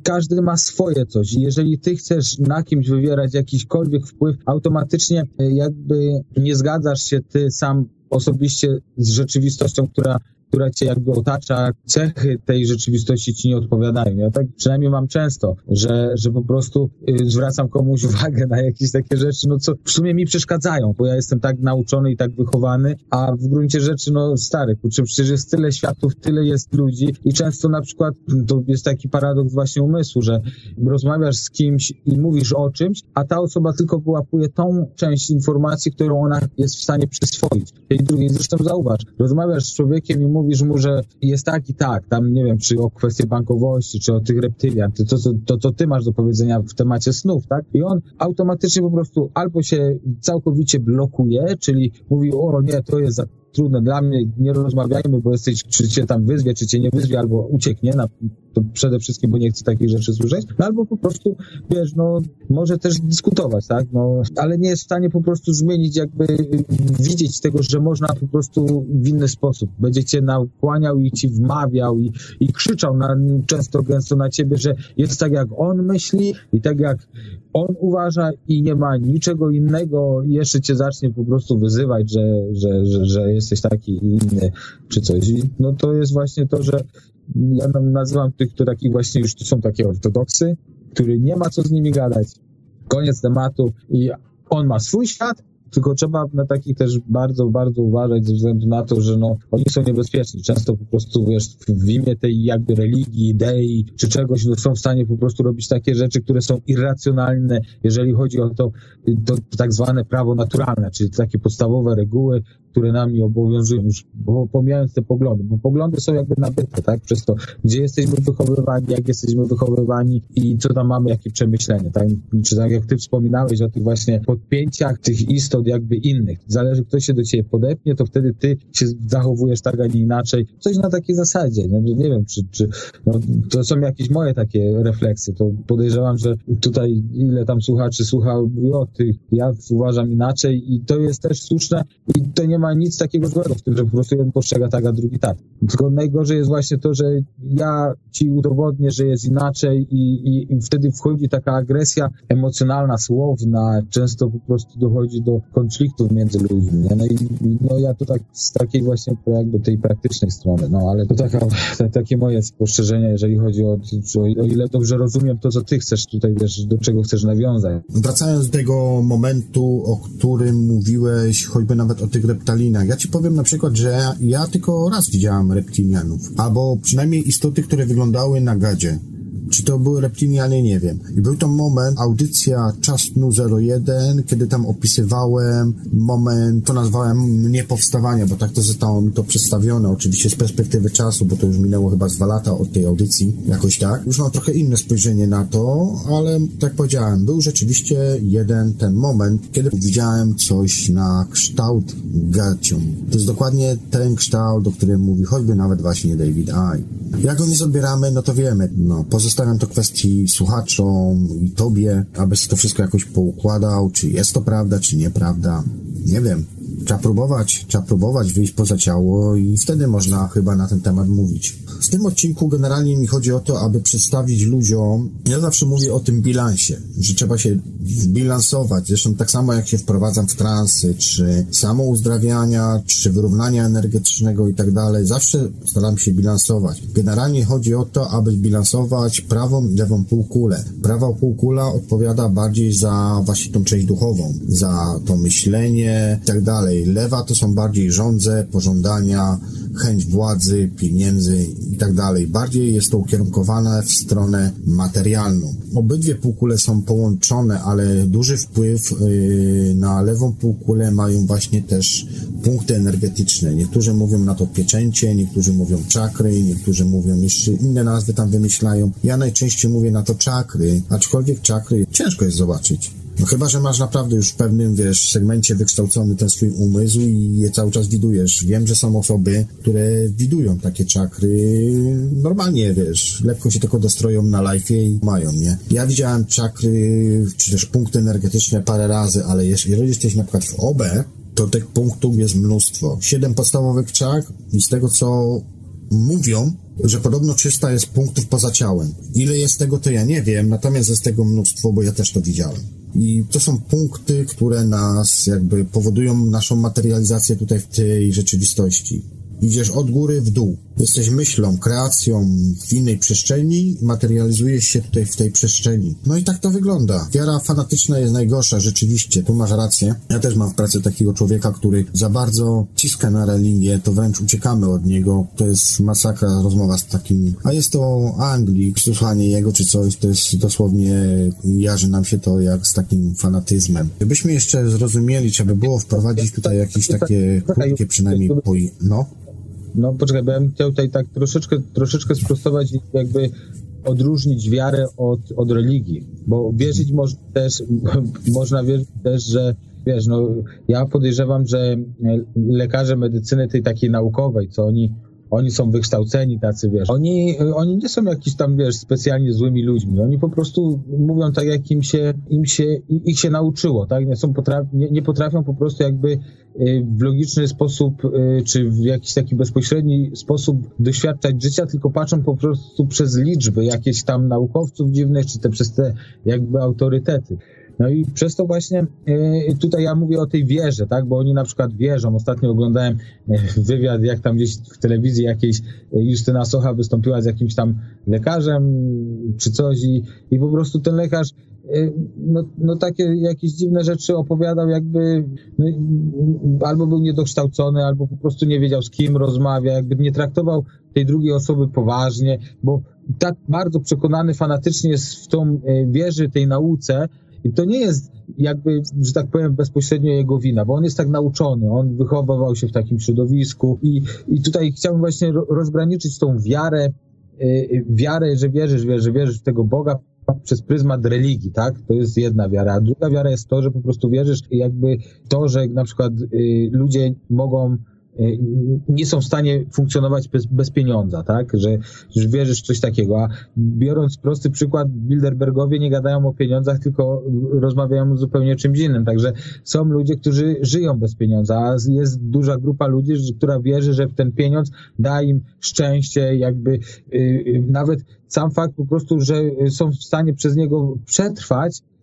każdy ma swoje coś. Jeżeli ty chcesz na kimś wywierać jakiśkolwiek wpływ, automatycznie e, jakby nie zgadzasz się ty sam osobiście z rzeczywistością, która która cię jakby otacza, cechy tej rzeczywistości ci nie odpowiadają. Ja tak przynajmniej mam często, że, że po prostu y, zwracam komuś uwagę na jakieś takie rzeczy, no co w sumie mi przeszkadzają, bo ja jestem tak nauczony i tak wychowany, a w gruncie rzeczy, no stary, kurczę, przecież jest tyle światów, tyle jest ludzi i często na przykład to jest taki paradoks właśnie umysłu, że rozmawiasz z kimś i mówisz o czymś, a ta osoba tylko wyłapuje tą część informacji, którą ona jest w stanie przyswoić. Tej drugiej, zresztą zauważ, rozmawiasz z człowiekiem i mówisz mu, że jest tak i tak, tam nie wiem, czy o kwestie bankowości, czy o tych reptyliach, to, to, to, to ty masz do powiedzenia w temacie snów, tak? I on automatycznie po prostu albo się całkowicie blokuje, czyli mówi, o nie, to jest za trudne dla mnie, nie rozmawiajmy, bo jesteś, czy cię tam wyzwie, czy cię nie wyzwie, albo ucieknie, na, to przede wszystkim, bo nie chce takich rzeczy słyszeć, no albo po prostu, wiesz, no, może też dyskutować, tak, no, ale nie jest w stanie po prostu zmienić, jakby widzieć tego, że można po prostu w inny sposób. Będzie cię nakłaniał i ci wmawiał i, i krzyczał na, często, gęsto na ciebie, że jest tak, jak on myśli i tak, jak on uważa i nie ma niczego innego jeszcze cię zacznie po prostu wyzywać, że, że, że, że jesteś taki inny, czy coś. No to jest właśnie to, że ja nazywam tych, które takich właśnie już to są takie ortodoksy, który nie ma co z nimi gadać. Koniec tematu i on ma swój świat, tylko trzeba na takich też bardzo, bardzo uważać ze względu na to, że no, oni są niebezpieczni. Często po prostu, wiesz, w imię tej jakby religii, idei czy czegoś, no, są w stanie po prostu robić takie rzeczy, które są irracjonalne, jeżeli chodzi o to, to tak zwane prawo naturalne, czyli takie podstawowe reguły, które nami obowiązują, już pomijając te poglądy, bo poglądy są jakby nabyte, tak, przez to, gdzie jesteśmy wychowywani, jak jesteśmy wychowywani i co tam mamy, jakie przemyślenia, tak, czy tak jak ty wspominałeś o tych właśnie podpięciach tych istot jakby innych. Zależy, kto się do ciebie podepnie, to wtedy ty się zachowujesz tak, a nie inaczej. Coś na takiej zasadzie, nie, nie wiem, czy, czy no, to są jakieś moje takie refleksje, to podejrzewam, że tutaj ile tam słuchaczy słucha o tych, ja uważam inaczej i to jest też słuszne i to nie ma nic takiego złego w tym, że po prostu jeden postrzega tak, a drugi tak. Tylko najgorzej jest właśnie to, że ja ci udowodnię, że jest inaczej i, i, i wtedy wchodzi taka agresja emocjonalna, słowna, często po prostu dochodzi do konfliktów między ludźmi. No i no ja to tak z takiej właśnie jakby tej praktycznej strony, no ale to taka, to takie moje spostrzeżenia, jeżeli chodzi o, o, o ile dobrze rozumiem to, co ty chcesz tutaj, wiesz, do czego chcesz nawiązać. Wracając do tego momentu, o którym mówiłeś, choćby nawet o tych reptalinach. Ja ci powiem na przykład, że ja tylko raz widziałem reptilianów, albo przynajmniej istoty, które wyglądały na gadzie. Czy to były reptilianie, nie wiem. I był to moment, audycja Czas 01, kiedy tam opisywałem moment, to nazwałem niepowstawania, bo tak to zostało mi to przedstawione, oczywiście z perspektywy czasu, bo to już minęło chyba dwa lata od tej audycji, jakoś tak. Już mam trochę inne spojrzenie na to, ale tak powiedziałem, był rzeczywiście jeden ten moment, kiedy widziałem coś na kształt gacią. To jest dokładnie ten kształt, o którym mówi choćby nawet właśnie David I. Jak go nie zabieramy, no to wiemy, no, pozostawiam to kwestii słuchaczom i tobie, abyś to wszystko jakoś poukładał, czy jest to prawda, czy nieprawda. Nie wiem. Trzeba próbować, trzeba próbować wyjść poza ciało i wtedy można chyba na ten temat mówić. W tym odcinku generalnie mi chodzi o to, aby przedstawić ludziom, ja zawsze mówię o tym bilansie, że trzeba się zbilansować. Zresztą tak samo jak się wprowadzam w transy, czy samouzdrawiania, czy wyrównania energetycznego i tak dalej, zawsze staram się bilansować. Generalnie chodzi o to, aby bilansować prawą i lewą półkulę. Prawa półkula odpowiada bardziej za właśnie tą część duchową, za to myślenie i tak dalej. Lewa to są bardziej żądze, pożądania, chęć władzy, pieniędzy i tak dalej. Bardziej jest to ukierunkowane w stronę materialną. Obydwie półkule są połączone, ale duży wpływ yy, na lewą półkulę mają właśnie też punkty energetyczne. Niektórzy mówią na to pieczęcie, niektórzy mówią czakry, niektórzy mówią jeszcze inne nazwy tam wymyślają. Ja najczęściej mówię na to czakry, aczkolwiek czakry ciężko jest zobaczyć No chyba, że masz naprawdę już w pewnym, wiesz, segmencie wykształcony ten swój umysł i je cały czas widujesz. Wiem, że są osoby, które widują takie czakry normalnie, wiesz, lekko się tylko dostroją na live'ie i mają, nie? Ja widziałem czakry, czy też punkty energetyczne parę razy, ale jeżeli jesteś na przykład w OB, to tych punktów jest mnóstwo. Siedem podstawowych czak i z tego, co mówią, że podobno 300 jest punktów poza ciałem. Ile jest tego, to ja nie wiem, natomiast jest tego mnóstwo, bo ja też to widziałem. I to są punkty, które nas jakby powodują naszą materializację tutaj w tej rzeczywistości. Idziesz od góry w dół. Jesteś myślą, kreacją w innej przestrzeni, materializujesz się tutaj w tej przestrzeni. No i tak to wygląda. Wiara fanatyczna jest najgorsza, rzeczywiście, tu masz rację. Ja też mam w pracy takiego człowieka, który za bardzo ciska na religię, to wręcz uciekamy od niego. To jest masakra rozmowa z takim, a jest to Anglik, słuchanie jego czy coś, to jest dosłownie, jarzy nam się to jak z takim fanatyzmem. Gdybyśmy jeszcze zrozumieli, trzeba by było wprowadzić tutaj jakieś takie krótkie przynajmniej poi... No? No poczekaj, bo ja bym chciał tutaj tak troszeczkę, troszeczkę sprostować i jakby odróżnić wiarę od, od religii, bo wierzyć można też, można wierzyć też, że wiesz, no ja podejrzewam, że lekarze medycyny tej takiej naukowej, co oni oni są wykształceni tacy, wiesz. Oni, oni nie są jakiś tam, wiesz, specjalnie złymi ludźmi. Oni po prostu mówią tak, jak im się, im się, ich się nauczyło, tak? Nie, są potraf, nie, nie potrafią po prostu jakby y, w logiczny sposób, y, czy w jakiś taki bezpośredni sposób doświadczać życia, tylko patrzą po prostu przez liczby jakieś tam naukowców dziwnych, czy te przez te jakby autorytety. No i przez to właśnie e, tutaj ja mówię o tej wierze, tak, bo oni na przykład wierzą. Ostatnio oglądałem e, wywiad, jak tam gdzieś w telewizji jakiejś e, Justyna Socha wystąpiła z jakimś tam lekarzem czy coś i, i po prostu ten lekarz no, no takie jakieś dziwne rzeczy opowiadał, jakby no, albo był niedokształcony, albo po prostu nie wiedział z kim rozmawia, jakby nie traktował tej drugiej osoby poważnie, bo tak bardzo przekonany fanatycznie jest w tą wierzy, tej nauce, i to nie jest jakby, że tak powiem, bezpośrednio jego wina, bo on jest tak nauczony, on wychowywał się w takim środowisku i, i tutaj chciałbym właśnie rozgraniczyć tą wiarę, yy, wiarę, że wierzysz, że wierzysz w tego Boga przez pryzmat religii, tak? To jest jedna wiara. A druga wiara jest to, że po prostu wierzysz jakby to, że na przykład yy, ludzie mogą nie są w stanie funkcjonować bez, bez pieniądza, tak? Że, że wierzysz w coś takiego. A biorąc prosty przykład, Bilderbergowie nie gadają o pieniądzach, tylko rozmawiają zupełnie czymś innym. Także są ludzie, którzy żyją bez pieniądza, a jest duża grupa ludzi, która wierzy, że ten pieniądz da im szczęście, jakby yy, nawet sam fakt po prostu, że są w stanie przez niego przetrwać, Y,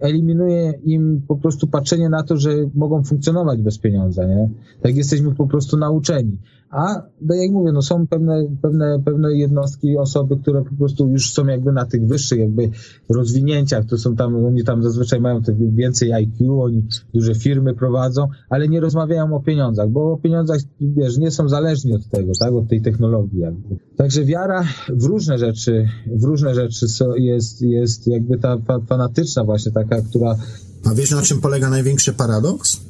eliminuje im po prostu patrzenie na to, że mogą funkcjonować bez pieniądza, nie? Tak jesteśmy po prostu nauczeni. A no jak mówię, no są pewne, pewne, pewne jednostki, osoby, które po prostu już są jakby na tych wyższych jakby rozwinięciach, to są tam, oni tam zazwyczaj mają te więcej IQ, oni duże firmy prowadzą, ale nie rozmawiają o pieniądzach, bo o pieniądzach, wiesz, nie są zależni od tego, tak, od tej technologii jakby. Także wiara w różne rzeczy, w różne rzeczy jest, jest jakby ta fanatyczna właśnie taka, która... A wiesz na czym polega największy paradoks?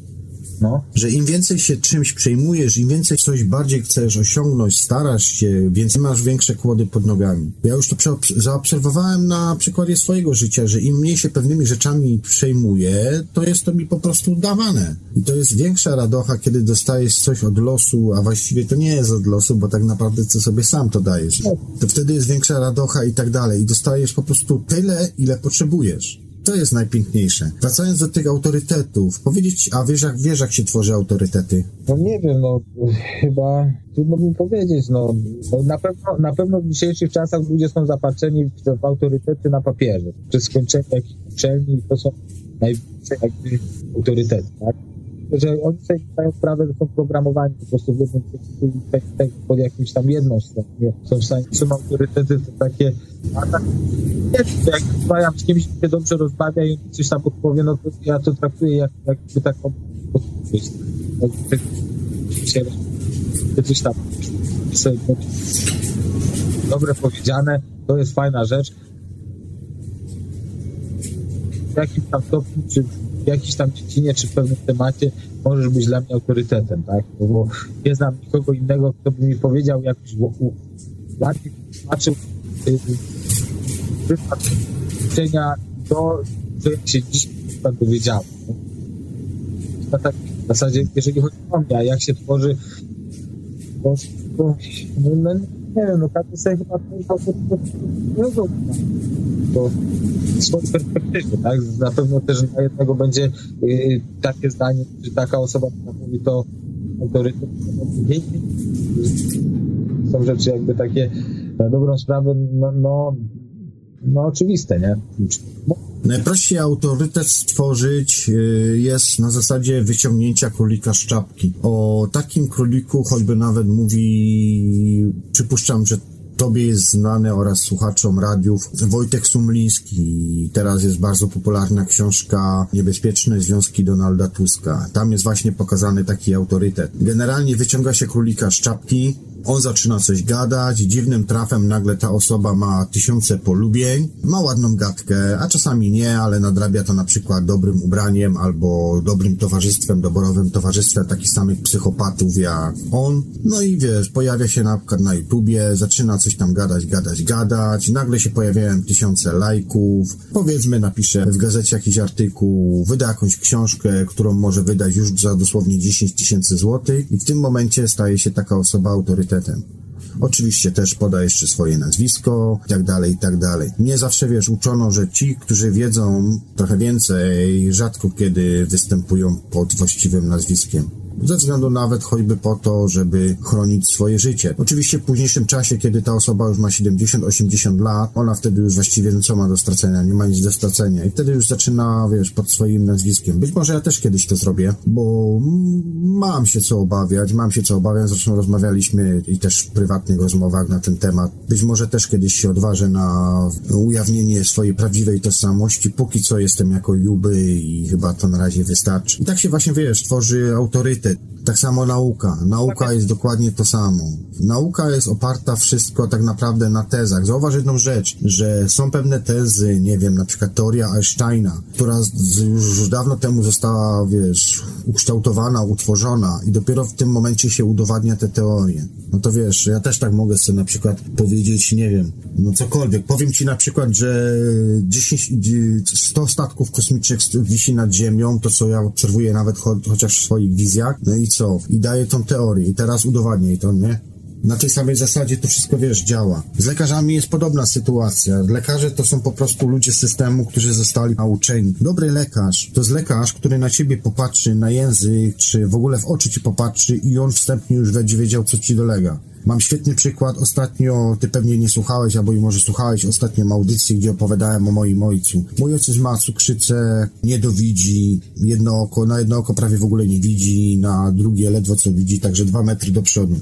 No. Że im więcej się czymś przejmujesz, im więcej coś bardziej chcesz osiągnąć, starasz się, więc masz większe kłody pod nogami. Ja już to zaobserwowałem na przykładzie swojego życia, że im mniej się pewnymi rzeczami przejmuję, to jest to mi po prostu dawane. I to jest większa radocha, kiedy dostajesz coś od losu, a właściwie to nie jest od losu, bo tak naprawdę ty sobie sam to dajesz. To wtedy jest większa radocha i tak dalej. I dostajesz po prostu tyle, ile potrzebujesz. To jest najpiękniejsze. Wracając do tych autorytetów, powiedzieć, a wiesz jak, wiesz jak się tworzy autorytety? No nie wiem, no chyba trudno mi powiedzieć, no, na, pewno, na pewno w dzisiejszych czasach ludzie są zapatrzeni w, w autorytety na papierze. Przez skończenie jakiejś uczelni to są największe autorytety, tak? Że oni sobie zdają sprawę, że są programowani po prostu w jednym tekście pod jakimś tam jedną stroną. Są w stanie, są autorytety to takie, a tak, nie, jak rozmawiam z kimś, się dobrze rozmawia i coś tam podpowie, no to ja to traktuję jak, jakby taką podpowiedź. Coś tam dobre powiedziane, to jest fajna rzecz. W jakimś tam stopniu, czy w jakiejś tam dziedzinie czy w pewnym temacie możesz być dla mnie autorytetem, tak? Bo nie znam nikogo innego, kto by mi powiedział jakoś ładnie tłumaczył y, y, przykład to, że jak się dziś tak dowiedziałem. No, tak, w zasadzie, jeżeli chodzi o mnie, jak się tworzy, to, to no, no, nie wiem, no każdy sobie chyba to to perspektywy, tak? Na pewno też dla jednego będzie y, takie zdanie, czy taka osoba, która mówi to autorytet, są rzeczy jakby takie na dobrą sprawę, no, no, no oczywiste, nie? Najprościej autorytet stworzyć y, jest na zasadzie wyciągnięcia królika z czapki. O takim króliku choćby nawet mówi, przypuszczam, że Tobie jest znany oraz słuchaczom radiów Wojtek Sumliński. Teraz jest bardzo popularna książka Niebezpieczne Związki Donalda Tuska. Tam jest właśnie pokazany taki autorytet. Generalnie wyciąga się królika z czapki, on zaczyna coś gadać, dziwnym trafem nagle ta osoba ma tysiące polubień, ma ładną gadkę, a czasami nie, ale nadrabia to na przykład dobrym ubraniem albo dobrym towarzystwem, doborowym towarzystwem takich samych psychopatów jak on. No i wiesz, pojawia się na przykład na YouTubie, zaczyna coś tam gadać, gadać, gadać, nagle się pojawiają tysiące lajków, powiedzmy napisze w gazecie jakiś artykuł, wyda jakąś książkę, którą może wydać już za dosłownie 10 tysięcy złotych i w tym momencie staje się taka osoba autorytetem. Oczywiście też poda jeszcze swoje nazwisko i tak dalej, i tak dalej. Mnie zawsze, wiesz, uczono, że ci, którzy wiedzą trochę więcej, rzadko kiedy występują pod właściwym nazwiskiem ze względu nawet choćby po to, żeby chronić swoje życie. Oczywiście w późniejszym czasie, kiedy ta osoba już ma 70-80 lat, ona wtedy już właściwie no co ma do stracenia, nie ma nic do stracenia i wtedy już zaczyna, wiesz, pod swoim nazwiskiem. Być może ja też kiedyś to zrobię, bo mam się co obawiać, mam się co obawiać, zresztą rozmawialiśmy i też w prywatnych rozmowach na ten temat. Być może też kiedyś się odważę na ujawnienie swojej prawdziwej tożsamości, póki co jestem jako Juby i chyba to na razie wystarczy. I tak się właśnie, wiesz, tworzy autorytet tak samo nauka. Nauka jest dokładnie to samo. Nauka jest oparta wszystko tak naprawdę na tezach. Zauważ jedną rzecz, że są pewne tezy, nie wiem, na przykład teoria Einsteina, która już dawno temu została, wiesz, ukształtowana, utworzona i dopiero w tym momencie się udowadnia te teorie. No to wiesz, ja też tak mogę sobie na przykład powiedzieć, nie wiem, no cokolwiek. Powiem ci na przykład, że 10, 100 statków kosmicznych wisi nad Ziemią, to co ja obserwuję nawet cho chociaż w swoich wizjach, no i co? I daję tą teorię i teraz udowadnię to, nie? Na tej samej zasadzie to wszystko, wiesz, działa. Z lekarzami jest podobna sytuacja. Lekarze to są po prostu ludzie systemu, którzy zostali nauczeni. Dobry lekarz to jest lekarz, który na ciebie popatrzy, na język, czy w ogóle w oczy ci popatrzy i on wstępnie już będzie wiedział, co ci dolega. Mam świetny przykład. Ostatnio, ty pewnie nie słuchałeś, albo i może słuchałeś ostatnio audycji, gdzie opowiadałem o moim ojcu. Mój ojciec ma cukrzycę, nie dowidzi, jedno oko, na jedno oko prawie w ogóle nie widzi, na drugie ledwo co widzi, także dwa metry do przodu.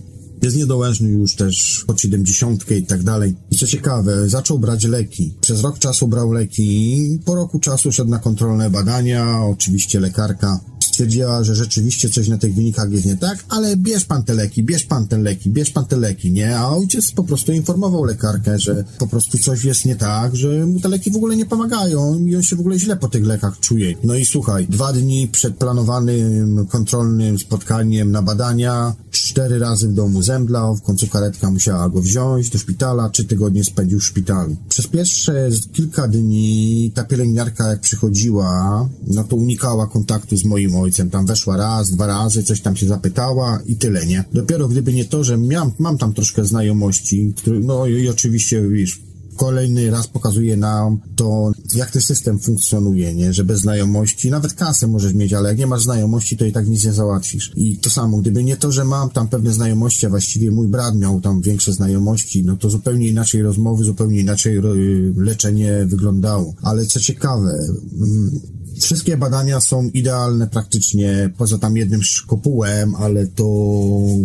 Jest niedołężny już też pod 70 i tak dalej. I co ciekawe, zaczął brać leki. Przez rok czasu brał leki, po roku czasu szedł na kontrolne badania, oczywiście lekarka stwierdziła, że rzeczywiście coś na tych wynikach jest nie tak, ale bierz pan te leki, bierz pan te leki, bierz pan te leki, nie? A ojciec po prostu informował lekarkę, że po prostu coś jest nie tak, że mu te leki w ogóle nie pomagają i on się w ogóle źle po tych lekach czuje. No i słuchaj, dwa dni przed planowanym kontrolnym spotkaniem na badania, cztery razy w domu zemdlał, w końcu karetka musiała go wziąć do szpitala, trzy tygodnie spędził w szpitalu. Przez pierwsze kilka dni ta pielęgniarka jak przychodziła, no to unikała kontaktu z moim ojcem. Tam weszła raz, dwa razy, coś tam się zapytała i tyle, nie? Dopiero gdyby nie to, że mam tam troszkę znajomości, który, no i oczywiście, wiesz, kolejny raz pokazuje nam to, jak ten system funkcjonuje, nie? Że bez znajomości, nawet kasę możesz mieć, ale jak nie masz znajomości, to i tak nic nie załatwisz. I to samo, gdyby nie to, że mam tam pewne znajomości, a właściwie mój brat miał tam większe znajomości, no to zupełnie inaczej rozmowy, zupełnie inaczej leczenie wyglądało. Ale co ciekawe, mm, Wszystkie badania są idealne praktycznie, poza tam jednym szkopułem, ale to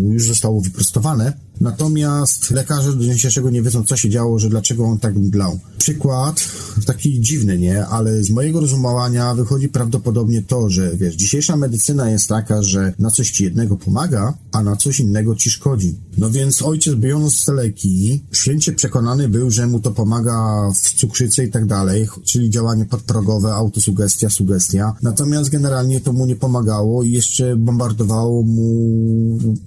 już zostało wyprostowane. Natomiast lekarze do dzisiejszego nie wiedzą, co się działo, że dlaczego on tak mdlał. Przykład, taki dziwny, nie? Ale z mojego rozumowania wychodzi prawdopodobnie to, że wiesz, dzisiejsza medycyna jest taka, że na coś ci jednego pomaga, a na coś innego ci szkodzi. No więc ojciec biorąc te leki, święcie przekonany był, że mu to pomaga w cukrzycy i tak dalej, czyli działanie podprogowe, autosugestia, sugestia. Natomiast generalnie to mu nie pomagało i jeszcze bombardowało mu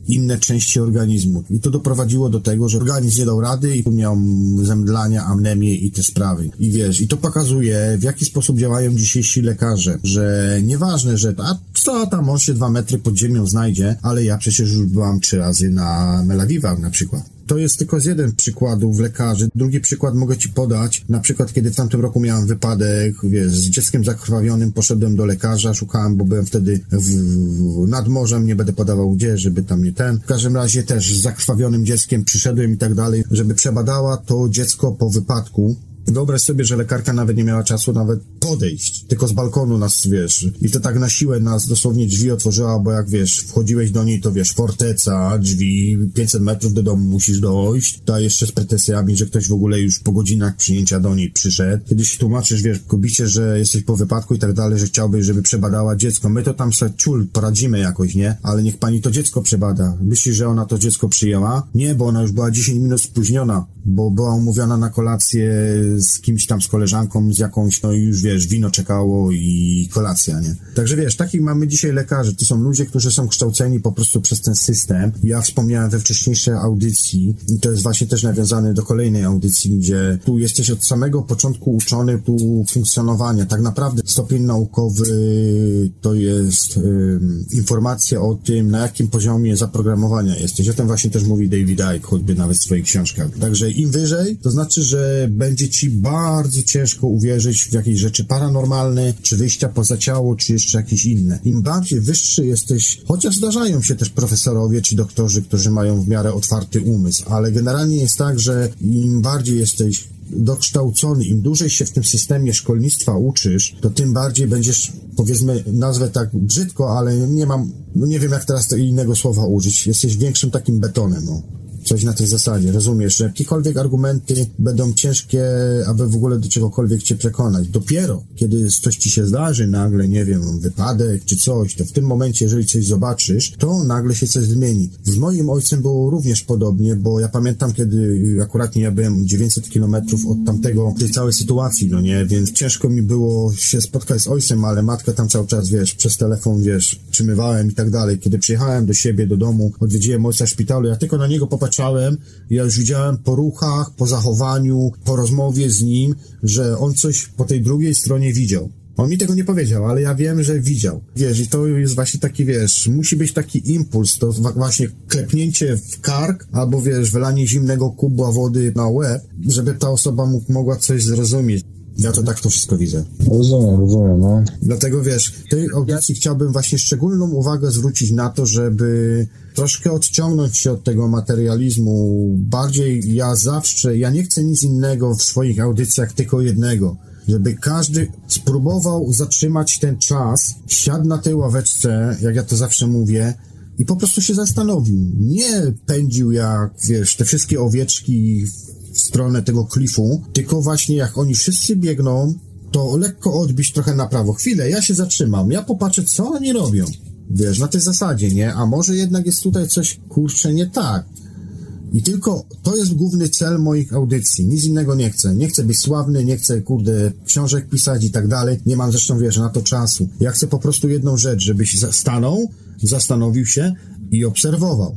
inne części organizmu. I to do doprowadziło do tego, że organizm nie dał rady i miał zemdlania, amnemię i te sprawy. I wiesz, i to pokazuje, w jaki sposób działają dzisiejsi lekarze, że nieważne, że a co tam, on się dwa metry pod ziemią znajdzie, ale ja przecież już byłam trzy razy na Melawiwach na przykład. To jest tylko z jeden przykładów lekarzy. Drugi przykład mogę ci podać. Na przykład, kiedy w tamtym roku miałem wypadek, wiesz, z dzieckiem zakrwawionym, poszedłem do lekarza, szukałem, bo byłem wtedy w, w, nad morzem, nie będę podawał gdzie, żeby tam nie ten. W każdym razie też z zakrwawionym dzieckiem przyszedłem i tak dalej, żeby przebadała to dziecko po wypadku Wyobraź sobie, że lekarka nawet nie miała czasu nawet podejść, tylko z balkonu nas, wiesz, i to tak na siłę nas dosłownie drzwi otworzyła, bo jak, wiesz, wchodziłeś do niej, to, wiesz, forteca, drzwi, 500 metrów do domu musisz dojść, to jeszcze z pretensjami, że ktoś w ogóle już po godzinach przyjęcia do niej przyszedł. Kiedy się tłumaczysz, wiesz, kobicie, że jesteś po wypadku i tak dalej, że chciałbyś, żeby przebadała dziecko, my to tam se ciul poradzimy jakoś, nie? Ale niech pani to dziecko przebada. Myślisz, że ona to dziecko przyjęła? Nie, bo ona już była 10 minut spóźniona, bo była umówiona na kolację z kimś tam, z koleżanką, z jakąś, no i już wiesz, wino czekało i kolacja, nie? Także wiesz, takich mamy dzisiaj lekarzy. To są ludzie, którzy są kształceni po prostu przez ten system. Ja wspomniałem we wcześniejszej audycji i to jest właśnie też nawiązane do kolejnej audycji, gdzie tu jesteś od samego początku uczony tu funkcjonowania. Tak naprawdę stopień naukowy to jest informacja o tym, na jakim poziomie zaprogramowania jesteś. O tym właśnie też mówi David Icke, choćby nawet w swoich książkach. Także im wyżej, to znaczy, że będzie ci bardzo ciężko uwierzyć w jakieś rzeczy paranormalne, czy wyjścia poza ciało, czy jeszcze jakieś inne. Im bardziej wyższy jesteś, chociaż zdarzają się też profesorowie czy doktorzy, którzy mają w miarę otwarty umysł, ale generalnie jest tak, że im bardziej jesteś dokształcony, im dłużej się w tym systemie szkolnictwa uczysz, to tym bardziej będziesz, powiedzmy, nazwę tak brzydko, ale nie mam, no nie wiem jak teraz innego słowa użyć, jesteś większym takim betonem, no coś na tej zasadzie, rozumiesz, że jakiekolwiek argumenty będą ciężkie, aby w ogóle do czegokolwiek cię przekonać. Dopiero, kiedy coś ci się zdarzy, nagle, nie wiem, wypadek czy coś, to w tym momencie, jeżeli coś zobaczysz, to nagle się coś zmieni. Z moim ojcem było również podobnie, bo ja pamiętam, kiedy akurat nie ja byłem 900 kilometrów od tamtego, tej całej sytuacji, no nie, więc ciężko mi było się spotkać z ojcem, ale matka tam cały czas, wiesz, przez telefon, wiesz, trzymywałem i tak dalej. Kiedy przyjechałem do siebie, do domu, odwiedziłem ojca w szpitalu, ja tylko na niego popatrzyłem patrzałem, ja już widziałem po ruchach, po zachowaniu, po rozmowie z nim, że on coś po tej drugiej stronie widział. On mi tego nie powiedział, ale ja wiem, że widział. Wiesz, i to jest właśnie taki, wiesz, musi być taki impuls, to właśnie klepnięcie w kark, albo wiesz, wylanie zimnego kubła wody na łeb, żeby ta osoba mógł, mogła coś zrozumieć. Ja to tak to wszystko widzę. Rozumiem, rozumiem, no. Dlatego wiesz, w tej audycji ja... chciałbym właśnie szczególną uwagę zwrócić na to, żeby troszkę odciągnąć się od tego materializmu. Bardziej ja zawsze, ja nie chcę nic innego w swoich audycjach, tylko jednego. Żeby każdy spróbował zatrzymać ten czas, siadł na tej ławeczce, jak ja to zawsze mówię, i po prostu się zastanowił. Nie pędził jak, wiesz, te wszystkie owieczki w stronę tego klifu, tylko właśnie jak oni wszyscy biegną, to lekko odbić trochę na prawo. Chwilę, ja się zatrzymam, ja popatrzę, co oni robią. Wiesz, na tej zasadzie, nie? A może jednak jest tutaj coś, kurczę, nie tak. I tylko to jest główny cel moich audycji. Nic innego nie chcę. Nie chcę być sławny, nie chcę, kurde, książek pisać i tak dalej. Nie mam zresztą, wiesz, na to czasu. Ja chcę po prostu jedną rzecz, żebyś stanął, zastanowił się i obserwował.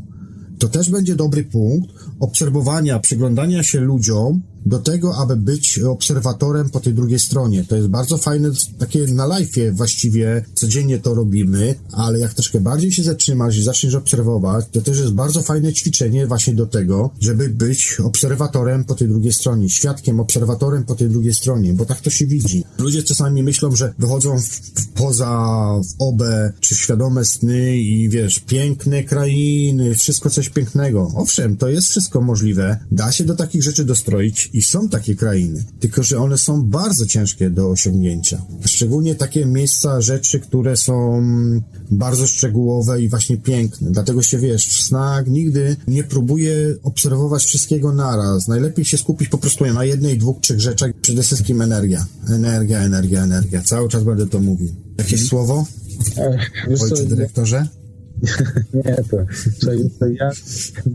To też będzie dobry punkt obserwowania, przyglądania się ludziom, do tego, aby być obserwatorem po tej drugiej stronie. To jest bardzo fajne, takie na live'ie właściwie codziennie to robimy, ale jak troszkę bardziej się zatrzymasz i zaczniesz obserwować, to też jest bardzo fajne ćwiczenie właśnie do tego, żeby być obserwatorem po tej drugiej stronie, świadkiem, obserwatorem po tej drugiej stronie, bo tak to się widzi. Ludzie czasami myślą, że wychodzą w, poza w obę, czy świadome sny i wiesz, piękne krainy, wszystko coś pięknego. Owszem, to jest wszystko możliwe, da się do takich rzeczy dostroić i są takie krainy, tylko że one są bardzo ciężkie do osiągnięcia. Szczególnie takie miejsca, rzeczy, które są bardzo szczegółowe i właśnie piękne. Dlatego się wiesz, w snach nigdy nie próbuję obserwować wszystkiego naraz. Najlepiej się skupić po prostu na jednej, dwóch, trzech rzeczach. Przede wszystkim energia. Energia, energia, energia. Cały czas będę to mówił. Jakieś mhm. słowo? Ojcze dyrektorze? Nie, to, to, to ja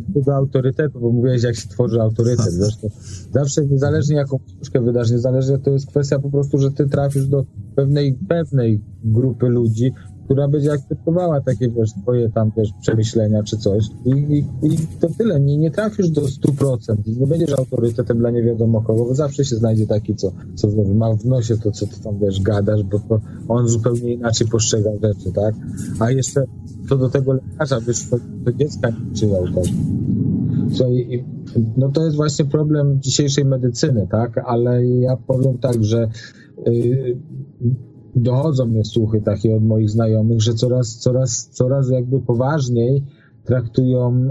do autorytetu, bo mówiłeś, jak się tworzy autorytet. Zresztą zawsze niezależnie jaką książkę wydasz, niezależnie to jest kwestia po prostu, że ty trafisz do pewnej, pewnej grupy ludzi, która będzie akceptowała takie, wiesz, twoje tam, wiesz, przemyślenia czy coś i, i, i to tyle, nie, nie trafisz do 100%, nie będziesz autorytetem dla nie wiadomo kogo, bo zawsze się znajdzie taki, co, co ma w nosie to, co ty tam, wiesz, gadasz, bo to on zupełnie inaczej postrzega rzeczy, tak? A jeszcze co do tego lekarza, wiesz, to, to dziecka nie przyjął też. No to jest właśnie problem dzisiejszej medycyny, tak? Ale ja powiem tak, że yy, dochodzą mnie słuchy takie od moich znajomych, że coraz, coraz, coraz jakby poważniej traktują,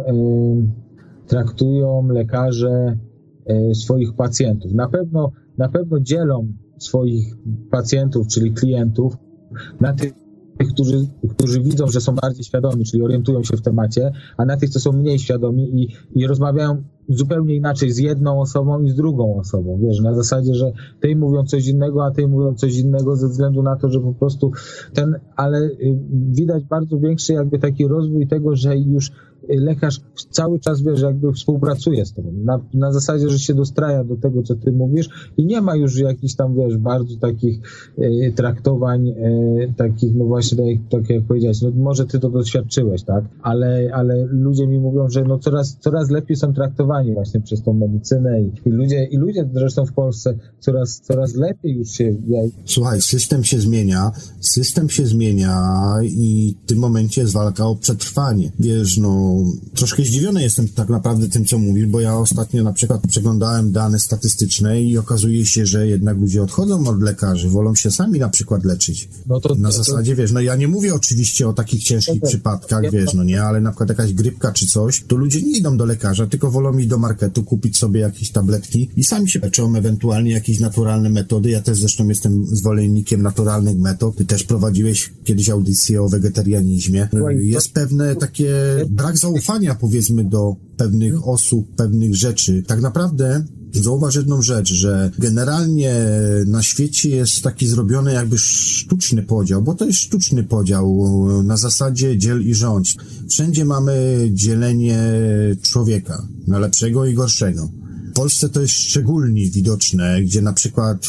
traktują lekarze yy, swoich pacjentów. Na pewno, na pewno dzielą swoich pacjentów, czyli klientów na tych tych, którzy, którzy widzą, że są bardziej świadomi, czyli orientują się w temacie, a na tych, co są mniej świadomi i, i rozmawiają zupełnie inaczej z jedną osobą i z drugą osobą. Wiesz, na zasadzie, że tej mówią coś innego, a tej mówią coś innego ze względu na to, że po prostu ten, ale y, widać bardzo większy jakby taki rozwój tego, że już lekarz cały czas, wiesz, jakby współpracuje z tobą. Na, na zasadzie, że się dostraja do tego, co ty mówisz i nie ma już jakichś tam, wiesz, bardzo takich e, traktowań, e, takich, no właśnie, tak, tak jak powiedziałeś, no może ty to doświadczyłeś, tak? Ale, ale ludzie mi mówią, że no coraz, coraz lepiej są traktowani właśnie przez tą medycynę i, i ludzie, i ludzie zresztą w Polsce coraz, coraz lepiej już się... Słuchaj, system się zmienia, system się zmienia i w tym momencie jest walka o przetrwanie. Wiesz, no troszkę zdziwiony jestem tak naprawdę tym, co mówisz, bo ja ostatnio na przykład przeglądałem dane statystyczne i okazuje się, że jednak ludzie odchodzą od lekarzy, wolą się sami na przykład leczyć. No to, na to, zasadzie, to... wiesz, no ja nie mówię oczywiście o takich ciężkich przypadkach, wiesz, no nie, ale na przykład jakaś grypka czy coś, to ludzie nie idą do lekarza, tylko wolą iść do marketu, kupić sobie jakieś tabletki i sami się leczą, ewentualnie jakieś naturalne metody. Ja też zresztą jestem zwolennikiem naturalnych metod. Ty też prowadziłeś kiedyś audycję o wegetarianizmie. Jest pewne takie brak zaufania, powiedzmy, do pewnych osób, pewnych rzeczy. Tak naprawdę Zauważ jedną rzecz, że generalnie na świecie jest taki zrobiony jakby sztuczny podział, bo to jest sztuczny podział na zasadzie dziel i rządź. Wszędzie mamy dzielenie człowieka na lepszego i gorszego. Polsce to jest szczególnie widoczne, gdzie na przykład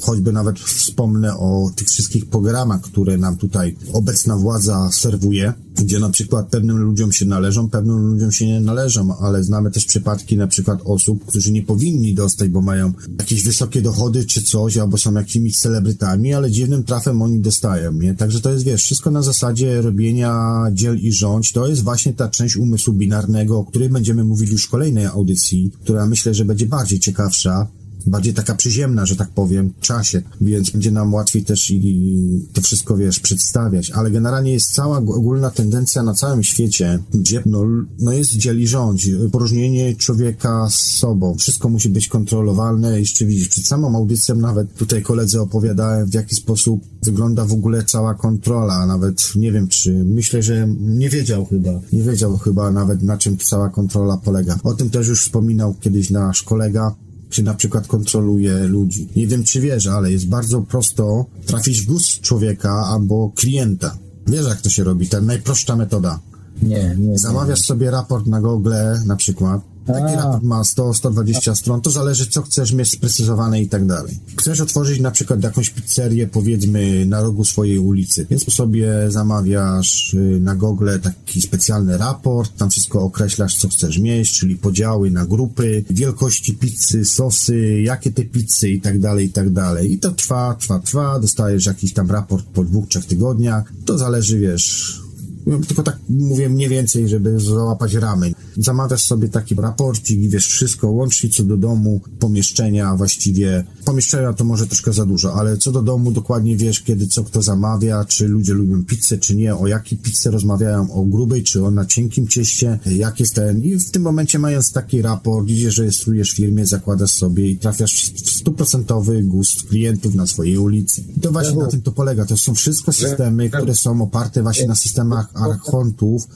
choćby nawet wspomnę o tych wszystkich programach, które nam tutaj obecna władza serwuje, gdzie na przykład pewnym ludziom się należą, pewnym ludziom się nie należą, ale znamy też przypadki na przykład osób, którzy nie powinni dostać, bo mają jakieś wysokie dochody czy coś, albo są jakimiś celebrytami, ale dziwnym trafem oni dostają, nie? Także to jest, wiesz, wszystko na zasadzie robienia dziel i rządź. To jest właśnie ta część umysłu binarnego, o której będziemy mówili już w kolejnej audycji, która myślę, że będzie bardziej ciekawsza, bardziej taka przyziemna, że tak powiem, czasie, więc będzie nam łatwiej też i, i to wszystko, wiesz, przedstawiać, ale generalnie jest cała ogólna tendencja na całym świecie, gdzie no, no jest dzieli rządź, poróżnienie człowieka z sobą, wszystko musi być kontrolowane, jeszcze widzisz, przed samą audycją nawet tutaj koledzy opowiadałem, w jaki sposób wygląda w ogóle cała kontrola, nawet nie wiem, czy myślę, że nie wiedział chyba, nie wiedział chyba nawet na czym cała kontrola polega. O tym też już wspominał kiedyś nasz kolega, czy na przykład kontroluje ludzi. Nie wiem, czy wiesz, ale jest bardzo prosto trafić w gust człowieka albo klienta. Wiesz, jak to się robi? Ta najprostsza metoda. Nie, nie. Zamawiasz nie. sobie raport na Google na przykład Taki raport ma 100-120 stron, to zależy co chcesz mieć sprecyzowane i tak dalej. Chcesz otworzyć na przykład jakąś pizzerię powiedzmy na rogu swojej ulicy, więc sobie zamawiasz y, na Google taki specjalny raport, tam wszystko określasz co chcesz mieć, czyli podziały na grupy, wielkości pizzy, sosy, jakie te pizzy i tak dalej, i tak dalej. I to trwa, trwa, trwa, dostajesz jakiś tam raport po dwóch, trzech tygodniach, to zależy wiesz tylko tak mówię mniej więcej, żeby załapać ramy. Zamawiasz sobie taki raporcik i wiesz wszystko, łącznie co do domu, pomieszczenia właściwie. Pomieszczenia to może troszkę za dużo, ale co do domu dokładnie wiesz, kiedy co kto zamawia, czy ludzie lubią pizzę, czy nie, o jakiej pizzę rozmawiają, o grubej, czy o na cienkim cieście, jak jest ten. I w tym momencie mając taki raport, idziesz, rejestrujesz firmę, zakładasz sobie i trafiasz w stuprocentowy gust klientów na swojej ulicy. I to właśnie na tym to polega. To są wszystko systemy, które są oparte właśnie na systemach archontów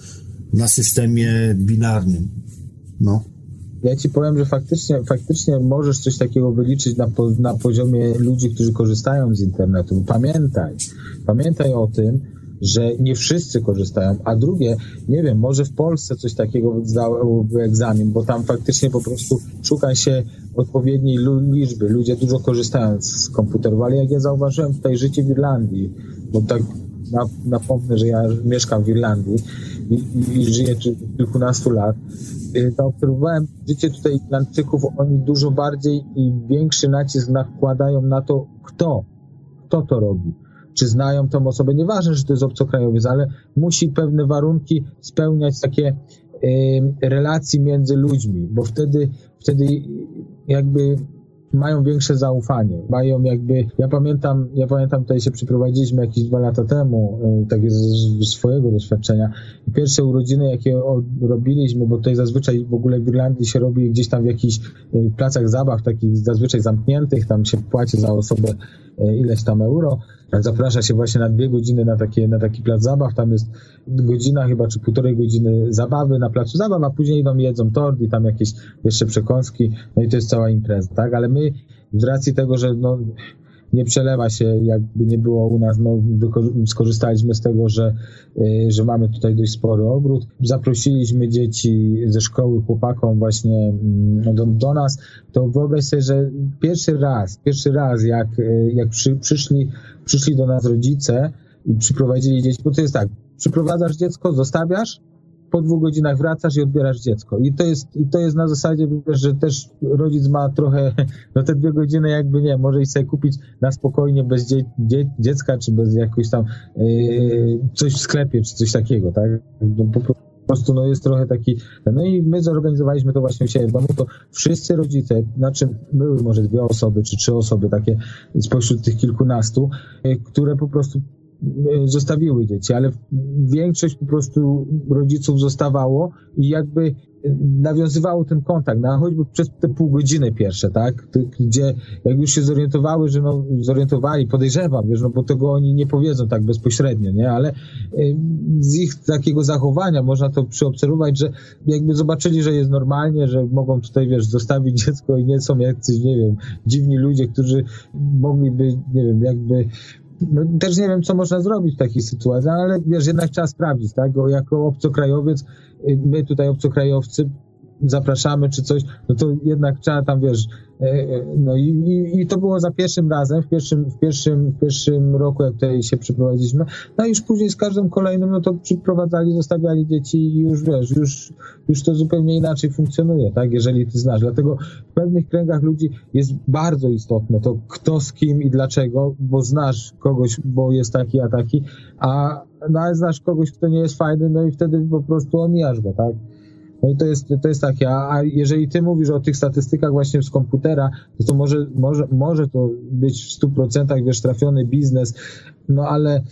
na systemie binarnym. No. Ja ci powiem, że faktycznie, faktycznie możesz coś takiego wyliczyć na, po, na poziomie ludzi, którzy korzystają z internetu. Pamiętaj, pamiętaj o tym, że nie wszyscy korzystają, a drugie, nie wiem, może w Polsce coś takiego zdałoby egzamin, bo tam faktycznie po prostu szuka się odpowiedniej liczby. Ludzie dużo korzystają z komputerów, ale jak ja zauważyłem tutaj życie w Irlandii, bo tak napomnę, że ja mieszkam w Irlandii i, i żyję kilkunastu lat, y, to obserwowałem życie tutaj Irlandczyków, oni dużo bardziej i większy nacisk nakładają na to, kto, kto to robi. Czy znają tą osobę, nieważne, że to jest obcokrajowiec, ale musi pewne warunki spełniać takie y, relacji między ludźmi, bo wtedy, wtedy jakby mają większe zaufanie, mają jakby, ja pamiętam, ja pamiętam, tutaj się przyprowadziliśmy jakieś dwa lata temu, e, takie z swojego doświadczenia. Pierwsze urodziny, jakie robiliśmy, bo tutaj zazwyczaj w ogóle w Irlandii się robi gdzieś tam w jakichś e, placach zabaw, takich zazwyczaj zamkniętych, tam się płaci za osobę e, ileś tam euro, zaprasza się właśnie na dwie godziny na, takie, na taki plac zabaw, tam jest godzina chyba, czy półtorej godziny zabawy na placu zabaw, a później idą jedzą tort i tam jakieś jeszcze przekąski, no i to jest cała impreza, tak, ale my z racji tego, że no, nie przelewa się, jakby nie było u nas, no, skorzystaliśmy z tego, że, y, że mamy tutaj dość spory ogród. Zaprosiliśmy dzieci ze szkoły, chłopakom właśnie mm, do, do nas, to wyobraź sobie, że pierwszy raz, pierwszy raz jak, y, jak przy, przyszli, przyszli do nas rodzice i przyprowadzili dzieci, bo to jest tak, przyprowadzasz dziecko, zostawiasz, po dwóch godzinach wracasz i odbierasz dziecko. I to jest, i to jest na zasadzie, że też rodzic ma trochę, no te dwie godziny jakby nie, może i sobie kupić na spokojnie bez dzie, dzie, dziecka, czy bez jakoś tam yy, coś w sklepie, czy coś takiego, tak? No, po prostu no jest trochę taki, no i my zorganizowaliśmy to właśnie u siebie w domu, to wszyscy rodzice, znaczy były może dwie osoby, czy trzy osoby takie spośród tych kilkunastu, yy, które po prostu E, zostawiły dzieci, ale większość po prostu rodziców zostawało i jakby e, nawiązywało ten kontakt, no, choćby przez te pół godziny pierwsze, tak, gdzie jak już się zorientowały, że no, zorientowali, podejrzewam, wiesz, no bo tego oni nie powiedzą tak bezpośrednio, nie, ale e, z ich takiego zachowania można to przyobserwować, że jakby zobaczyli, że jest normalnie, że mogą tutaj, wiesz, zostawić dziecko i nie są jacyś, nie wiem, dziwni ludzie, którzy mogliby, nie wiem, jakby też nie wiem, co można zrobić w takiej sytuacji, ale wiesz, jednak trzeba sprawdzić, tak? Bo jako obcokrajowiec, y, my tutaj obcokrajowcy zapraszamy czy coś, no to jednak trzeba tam, wiesz, E, e, no i, i, i, to było za pierwszym razem, w pierwszym, w, pierwszym, w pierwszym roku, jak tutaj się przyprowadziliśmy. No i już później z każdym kolejnym, no to przyprowadzali, zostawiali dzieci i już wiesz, już, już to zupełnie inaczej funkcjonuje, tak, jeżeli ty znasz. Dlatego w pewnych kręgach ludzi jest bardzo istotne to, kto z kim i dlaczego, bo znasz kogoś, bo jest taki, a taki, a no, znasz kogoś, kto nie jest fajny, no i wtedy po prostu omijasz go, tak. No i to jest, to jest takie, a jeżeli ty mówisz o tych statystykach właśnie z komputera, to, to może, może, może to być w 100% wiesz, trafiony biznes, no ale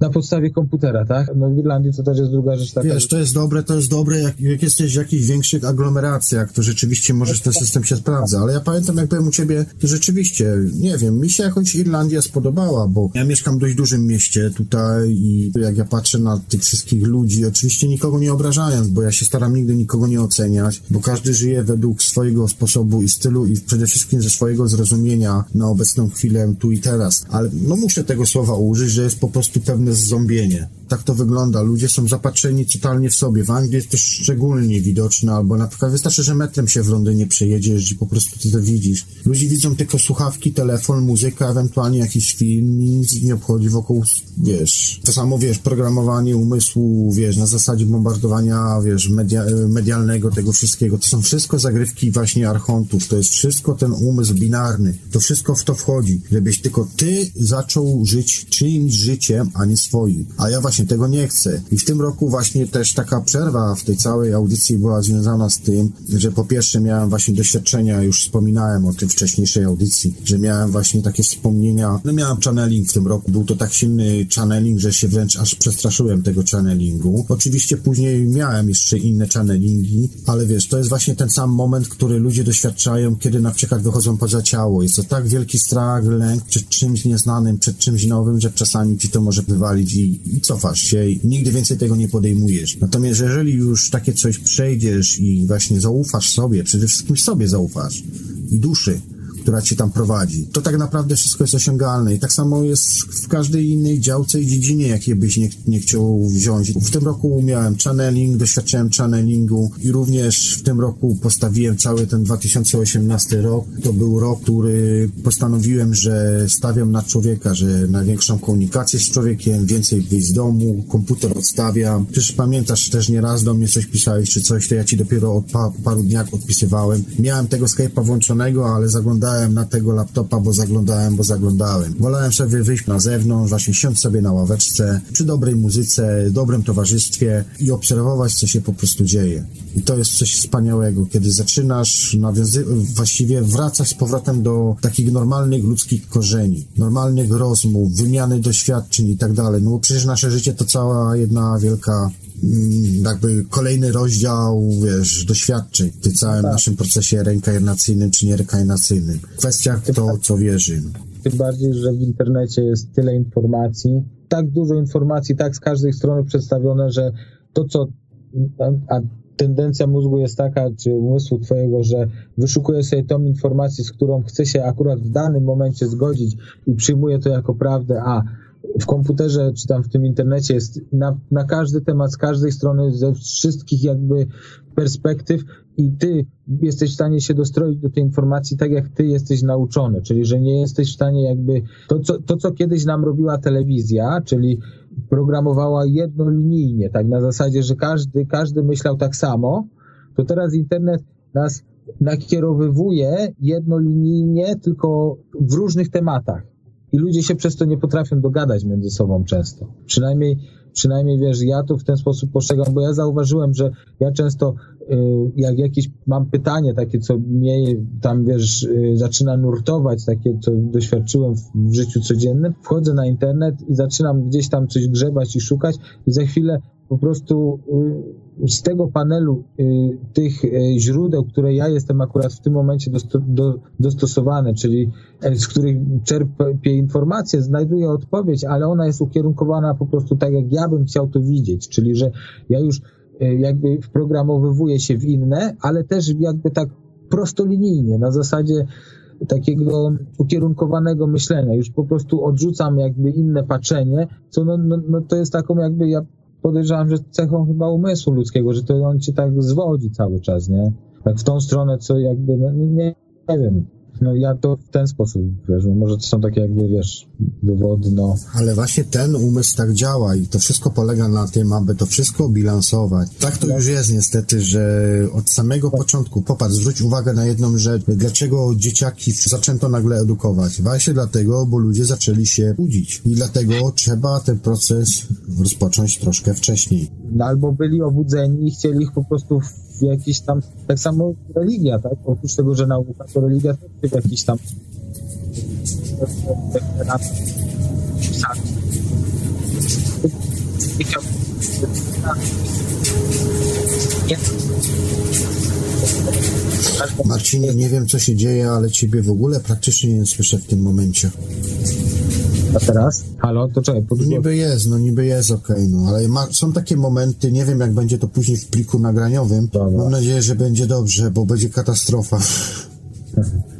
na podstawie komputera, tak? No w Irlandii to też jest druga rzecz taka. Wiesz, to jest dobre, to jest dobre, jak, jak jesteś w jakichś większych aglomeracjach, to rzeczywiście możesz ten system się sprawdza, ale ja pamiętam, jak byłem u ciebie, to rzeczywiście, nie wiem, mi się jakoś Irlandia spodobała, bo ja mieszkam w dość dużym mieście tutaj i jak ja patrzę na tych wszystkich ludzi, oczywiście nikogo nie obrażając, bo ja się staram nigdy nikogo nie oceniać, bo każdy żyje według swojego sposobu i stylu i przede wszystkim ze swojego zrozumienia na obecną chwilę tu i teraz, ale no muszę tego słowa użyć, że jest po prostu pewne zombienie. Tak to wygląda. Ludzie są zapatrzeni totalnie w sobie. W Anglii jest to szczególnie widoczne, albo na przykład wystarczy, że metrem się w Londynie przejedziesz i po prostu ty to widzisz. Ludzie widzą tylko słuchawki, telefon, muzyka, ewentualnie jakiś film i nic nie obchodzi wokół, wiesz, to samo, wiesz, programowanie umysłu, wiesz, na zasadzie bombardowania, wiesz, media, medialnego, tego wszystkiego. To są wszystko zagrywki właśnie archontów. To jest wszystko ten umysł binarny. To wszystko w to wchodzi. Żebyś tylko ty zaczął żyć czyimś życiem, a nie swoim. A ja właśnie tego nie chcę. I w tym roku właśnie też taka przerwa w tej całej audycji była związana z tym, że po pierwsze miałem właśnie doświadczenia, już wspominałem o tym wcześniejszej audycji, że miałem właśnie takie wspomnienia, no miałem channeling w tym roku, był to tak silny channeling, że się wręcz aż przestraszyłem tego channelingu. Oczywiście później miałem jeszcze inne channelingi, ale wiesz, to jest właśnie ten sam moment, który ludzie doświadczają, kiedy na przykład wychodzą poza ciało. Jest to tak wielki strach, lęk przed czymś nieznanym, przed czymś nowym, że czasami ci to może i, i cofasz się i nigdy więcej tego nie podejmujesz. Natomiast jeżeli już takie coś przejdziesz i właśnie zaufasz sobie, przede wszystkim sobie zaufasz i duszy, która cię tam prowadzi. To tak naprawdę wszystko jest osiągalne i tak samo jest w każdej innej działce i dziedzinie, jakiej byś nie, nie chciał wziąć. W tym roku miałem channeling, doświadczyłem channelingu i również w tym roku postawiłem cały ten 2018 rok. To był rok, który postanowiłem, że stawiam na człowieka, że na większą komunikację z człowiekiem, więcej wyjść z domu, komputer odstawiam. Przecież pamiętasz też nieraz do mnie coś pisałeś czy coś, to ja ci dopiero od pa paru dniach odpisywałem. Miałem tego Skype'a włączonego, ale zaglądałem na tego laptopa, bo zaglądałem, bo zaglądałem. Wolałem sobie wyjść na zewnątrz, właśnie siąść sobie na ławeczce, przy dobrej muzyce, dobrym towarzystwie i obserwować, co się po prostu dzieje. I to jest coś wspaniałego, kiedy zaczynasz nawiązy- właściwie wracać z powrotem do takich normalnych ludzkich korzeni, normalnych rozmów, wymiany doświadczeń i tak dalej. No bo przecież nasze życie to cała jedna wielka jakby kolejny rozdział, wiesz, doświadczeń w tym całym Tak. naszym procesie reinkarnacyjnym czy niereinkarnacyjnym. Kwestia kto co wierzy. Tym bardziej, że w internecie jest tyle informacji, tak dużo informacji, tak z każdej strony przedstawione, że to, co. A, a tendencja mózgu jest taka, czy umysłu twojego, że wyszukuje sobie tą informację, z którą chce się akurat w danym momencie zgodzić i przyjmuje to jako prawdę, a w komputerze czy tam w tym internecie jest na, na każdy temat, z każdej strony, ze wszystkich jakby perspektyw i ty jesteś w stanie się dostroić do tej informacji tak, jak ty jesteś nauczony, czyli że nie jesteś w stanie jakby to, co, to, co kiedyś nam robiła telewizja, czyli programowała jednolinijnie, tak na zasadzie, że każdy, każdy myślał tak samo, to teraz internet nas nakierowywuje jednolinijnie, tylko w różnych tematach. I ludzie się przez to nie potrafią dogadać między sobą często. Przynajmniej, przynajmniej wiesz, ja to w ten sposób postrzegam, bo ja zauważyłem, że ja często, jak jakieś mam pytanie takie, co mnie tam, wiesz, y, zaczyna nurtować, takie, co doświadczyłem w, życiu codziennym, wchodzę na internet i zaczynam gdzieś tam coś grzebać i szukać i za chwilę po prostu y, z tego panelu y, tych y, źródeł, które ja jestem akurat w tym momencie dosto, do, dostosowany, czyli e, z których czerpię informacje, znajduję odpowiedź, ale ona jest ukierunkowana po prostu tak, jak ja bym chciał to widzieć, czyli że ja już y, jakby wprogramowywuję się w inne, ale też jakby tak prostolinijnie, na zasadzie takiego ukierunkowanego myślenia. Już po prostu odrzucam jakby inne patrzenie, co no, no, no to jest taką jakby, ja podejrzewam, że cechą chyba umysłu ludzkiego, że to on cię tak zwodzi cały czas, nie? Tak w tą stronę, co jakby, no nie, nie wiem. No ja to w ten sposób, wiesz, może to są takie jakby, wiesz, dowody, no. Ale właśnie ten umysł tak działa i to wszystko polega na tym, aby to wszystko bilansować. Tak to już jest niestety, że od samego początku, popatrz, zwróć uwagę na jedną rzecz. Dlaczego dzieciaki zaczęto nagle edukować? Właśnie dlatego, bo ludzie zaczęli się budzić. I dlatego trzeba ten proces rozpocząć troszkę wcześniej. no albo byli obudzeni i chcieli ich po prostu jakiś tam, tak samo religia, tak? Oprócz tego, że nauka, to religia też w jakiś tam nie Marcinie, nie wiem co się dzieje, ale ciebie w ogóle praktycznie nie słyszę w tym momencie. A teraz? Halo, to czekaj, po Niby jest, no niby jest okej, no ale ma, są takie momenty, nie wiem jak będzie to później w pliku nagraniowym. Dobra. Mam nadzieję, że będzie dobrze, bo będzie katastrofa.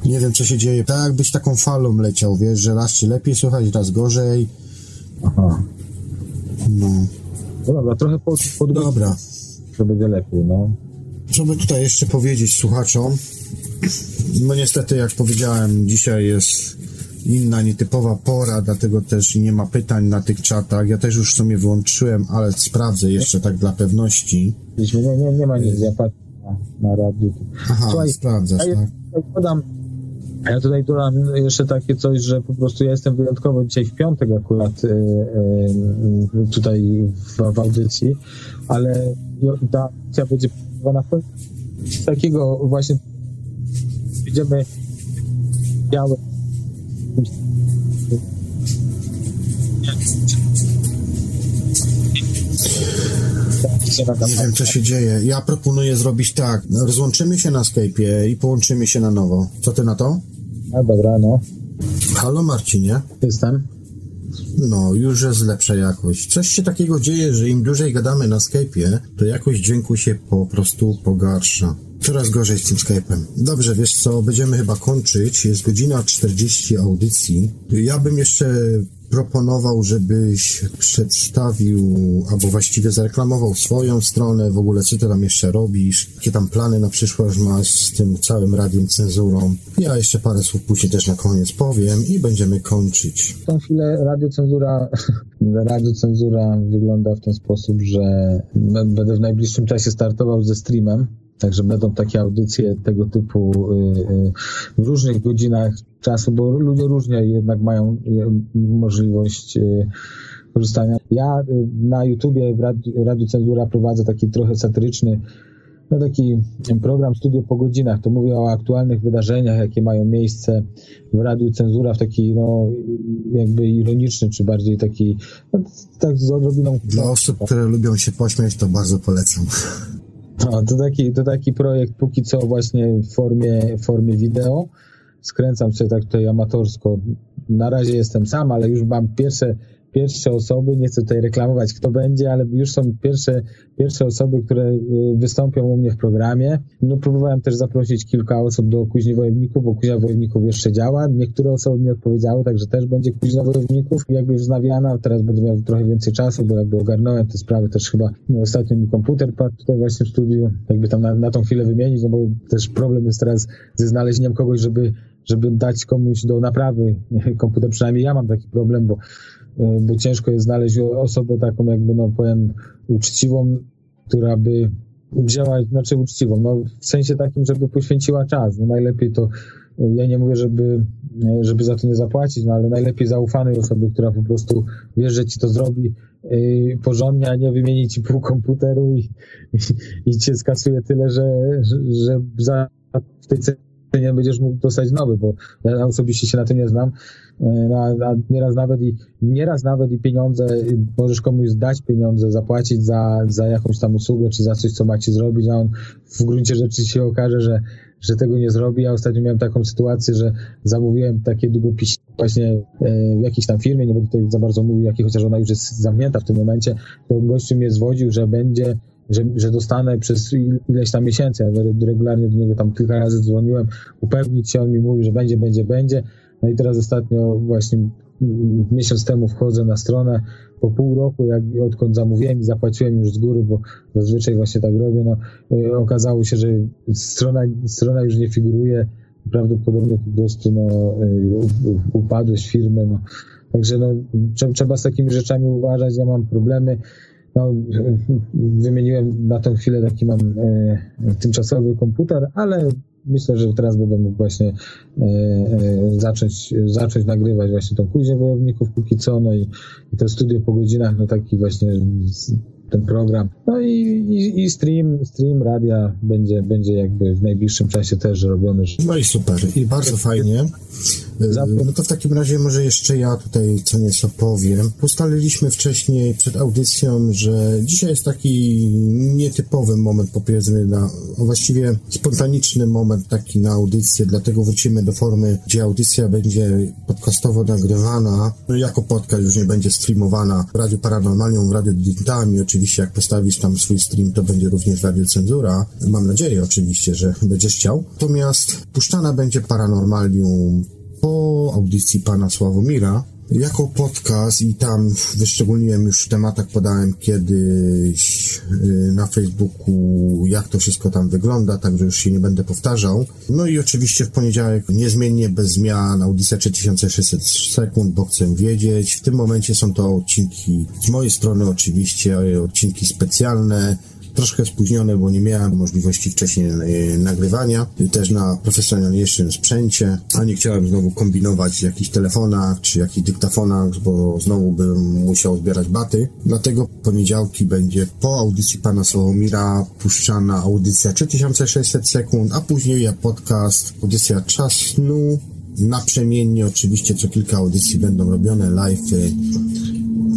Nie wiem co się dzieje. Tak jakbyś taką falą leciał, wiesz, że raz ci lepiej słychać, raz gorzej. Aha. No, No dobra, trochę pod, pod dobra. że będzie lepiej, no. Co by tutaj jeszcze powiedzieć słuchaczom? No niestety, jak powiedziałem, dzisiaj jest inna, nietypowa pora, dlatego też nie ma pytań na tych czatach. Ja też już sobie wyłączyłem, ale sprawdzę jeszcze tak dla pewności. Nie, nie, nie ma nic, ja patrzę na, na radiu. Aha, Słuchaj, sprawdzasz, ja tak? tutaj dodam, a ja tutaj dodam jeszcze takie coś, że po prostu ja jestem wyjątkowo dzisiaj w piątek akurat y, y, tutaj w, w audycji, ale ta audycja będzie na z takiego właśnie będziemy białe Nie wiem, co się dzieje. Ja proponuję zrobić tak. Rozłączymy się na Skype'ie i połączymy się na nowo. Co ty na to? A dobra, no. Halo Marcinie? Jestem. No, już jest lepsza jakość. Coś się takiego dzieje, że im dłużej gadamy na Skype'ie, to jakość dźwięku się po prostu pogarsza. Coraz gorzej z tym Skype'em. Dobrze, wiesz co, będziemy chyba kończyć. Jest godzina 40 audycji. Ja bym jeszcze proponował, żebyś przedstawił, albo właściwie zareklamował swoją stronę, w ogóle co ty tam jeszcze robisz, jakie tam plany na przyszłość masz z tym całym radiem cenzurą. Ja jeszcze parę słów później też na koniec powiem i będziemy kończyć. W tą chwilę radiocenzura, radiocenzura wygląda w ten sposób, że będę w najbliższym czasie startował ze streamem, Także będą takie audycje tego typu y, y, w różnych godzinach czasu, bo ludzie różnie jednak mają y, możliwość korzystania. Ja na YouTubie w Radiu, Cenzura prowadzę taki trochę satyryczny no taki program Studio po godzinach. To mówię o aktualnych wydarzeniach, jakie mają miejsce w Radiu Cenzura w taki, no, jakby ironiczny, czy bardziej taki, no, tak z odrobiną... Dla osób, które lubią się pośmiać, to bardzo polecam. No, to taki, to taki projekt póki co właśnie w formie, w formie wideo. Skręcam się tak tutaj amatorsko. Na razie jestem sam, ale już mam pierwsze pierwsze osoby, nie chcę tutaj reklamować kto będzie, ale już są pierwsze, pierwsze osoby, które y, wystąpią u mnie w programie. No próbowałem też zaprosić kilka osób do Kuźni Wojowników, bo Kuźnia Wojowników jeszcze działa. Niektóre osoby mi odpowiedziały, także też będzie Kuźnia Wojowników jakby wznawiana. Teraz będę miał trochę więcej czasu, bo jakby ogarnąłem te sprawy też chyba. No, ostatnio mi komputer padł tutaj właśnie w studiu, jakby tam na, na tą chwilę wymienić, no bo też problem jest teraz ze znalezieniem kogoś, żeby żeby dać komuś do naprawy komputer, przynajmniej ja mam taki problem, bo bo ciężko jest znaleźć osobę taką jakby, no powiem, uczciwą, która by wzięła, znaczy uczciwą, no w sensie takim, żeby poświęciła czas. No najlepiej to, ja nie mówię, żeby, żeby za to nie zapłacić, no ale najlepiej zaufanej osoby, która po prostu wiesz, że ci to zrobi yy, porządnie, a nie wymieni ci pół komputeru i, i, i cię skasuje tyle, że, że, że za w tej nie będziesz mógł dostać nowy, bo ja osobiście się na tym nie znam. E, no, a nieraz nawet i nieraz nawet i pieniądze, możesz komuś dać pieniądze, zapłacić za, za jakąś tam usługę, czy za coś, co macie zrobić, a on w gruncie rzeczy się okaże, że, że tego nie zrobi. Ja ostatnio miałem taką sytuację, że zamówiłem takie długopisy właśnie e, w jakiejś tam firmie, nie będę tutaj za bardzo mówił, jakiej, chociaż ona już jest zamknięta w tym momencie, to gościu mnie zwodził, że będzie że, że dostanę przez ileś tam miesięcy. Ja regularnie do niego tam kilka razy dzwoniłem, upewnić się, on mi mówi, że będzie, będzie, będzie. No i teraz ostatnio właśnie miesiąc temu wchodzę na stronę, po pół roku, jak odkąd zamówiłem i zapłaciłem już z góry, bo zazwyczaj właśnie tak robię, no y, okazało się, że strona, strona już nie figuruje, prawdopodobnie po prostu no, y, upadłość firmy, no. Także no, trzeba z takimi rzeczami uważać, ja mam problemy, no, wymieniłem na tę chwilę taki mam e, tymczasowy komputer, ale myślę, że teraz będę mógł właśnie e, e, zacząć, zacząć nagrywać właśnie tą kuźnię wojowników póki co, no i, i to studio po godzinach, no taki właśnie ten program. No i, i, i, stream, stream radia będzie, będzie jakby w najbliższym czasie też robiony. No i super, i bardzo fajnie. No to w takim razie może jeszcze ja tutaj co nieco powiem. Ustaliliśmy wcześniej przed audycją, że dzisiaj jest taki nietypowy moment, powiedzmy, na, właściwie spontaniczny moment taki na audycję, dlatego wrócimy do formy, gdzie audycja będzie podcastowo nagrywana, no jako podcast już nie będzie streamowana w Radiu Paranormalium, w Radiu Digitami, oczywiście jak postawisz tam swój stream, to będzie również Radio Cenzura. Mam nadzieję oczywiście, że będziesz chciał. Natomiast puszczana będzie Paranormalium po audycji pana Sławomira jako podcast i tam wyszczególniłem już w tematach, podałem kiedyś y, na Facebooku, jak to wszystko tam wygląda, także już się nie będę powtarzał. No i oczywiście w poniedziałek niezmiennie, bez zmian, audycja 3600 sekund, bo chcę wiedzieć. W tym momencie są to odcinki z mojej strony oczywiście, odcinki specjalne, troszkę spóźnione, bo nie miałem możliwości wcześniej e, nagrywania, też na profesjonalniejszym sprzęcie, a nie chciałem znowu kombinować w jakichś telefonach czy jakichś dyktafonach, bo znowu bym musiał zbierać baty. Dlatego poniedziałki będzie po audycji pana Sławomira puszczana audycja 3600 sekund, a później ja podcast, audycja Czas Snu, naprzemiennie oczywiście co kilka audycji będą robione live'y,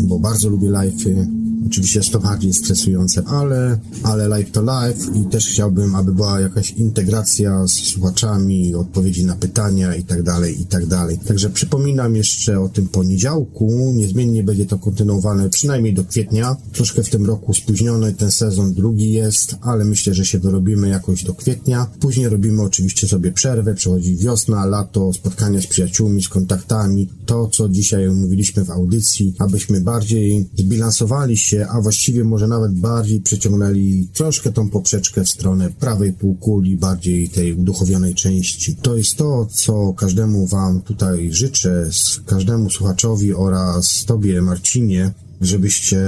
bo bardzo lubię live'y, Oczywiście jest to bardziej stresujące, ale, ale live to live i też chciałbym, aby była jakaś integracja z słuchaczami, odpowiedzi na pytania i tak dalej, i tak dalej. Także przypominam jeszcze o tym poniedziałku. Niezmiennie będzie to kontynuowane przynajmniej do kwietnia. Troszkę w tym roku spóźniony ten sezon drugi jest, ale myślę, że się dorobimy jakoś do kwietnia. Później robimy oczywiście sobie przerwę, przychodzi wiosna, lato, spotkania z przyjaciółmi, z kontaktami. To, co dzisiaj mówiliśmy w audycji, abyśmy bardziej zbilansowali się, a właściwie może nawet bardziej przeciągnęli troszkę tą poprzeczkę w stronę prawej półkuli, bardziej tej uduchowionej części. To jest to, co każdemu Wam tutaj życzę, każdemu słuchaczowi oraz Tobie, Marcinie, żebyście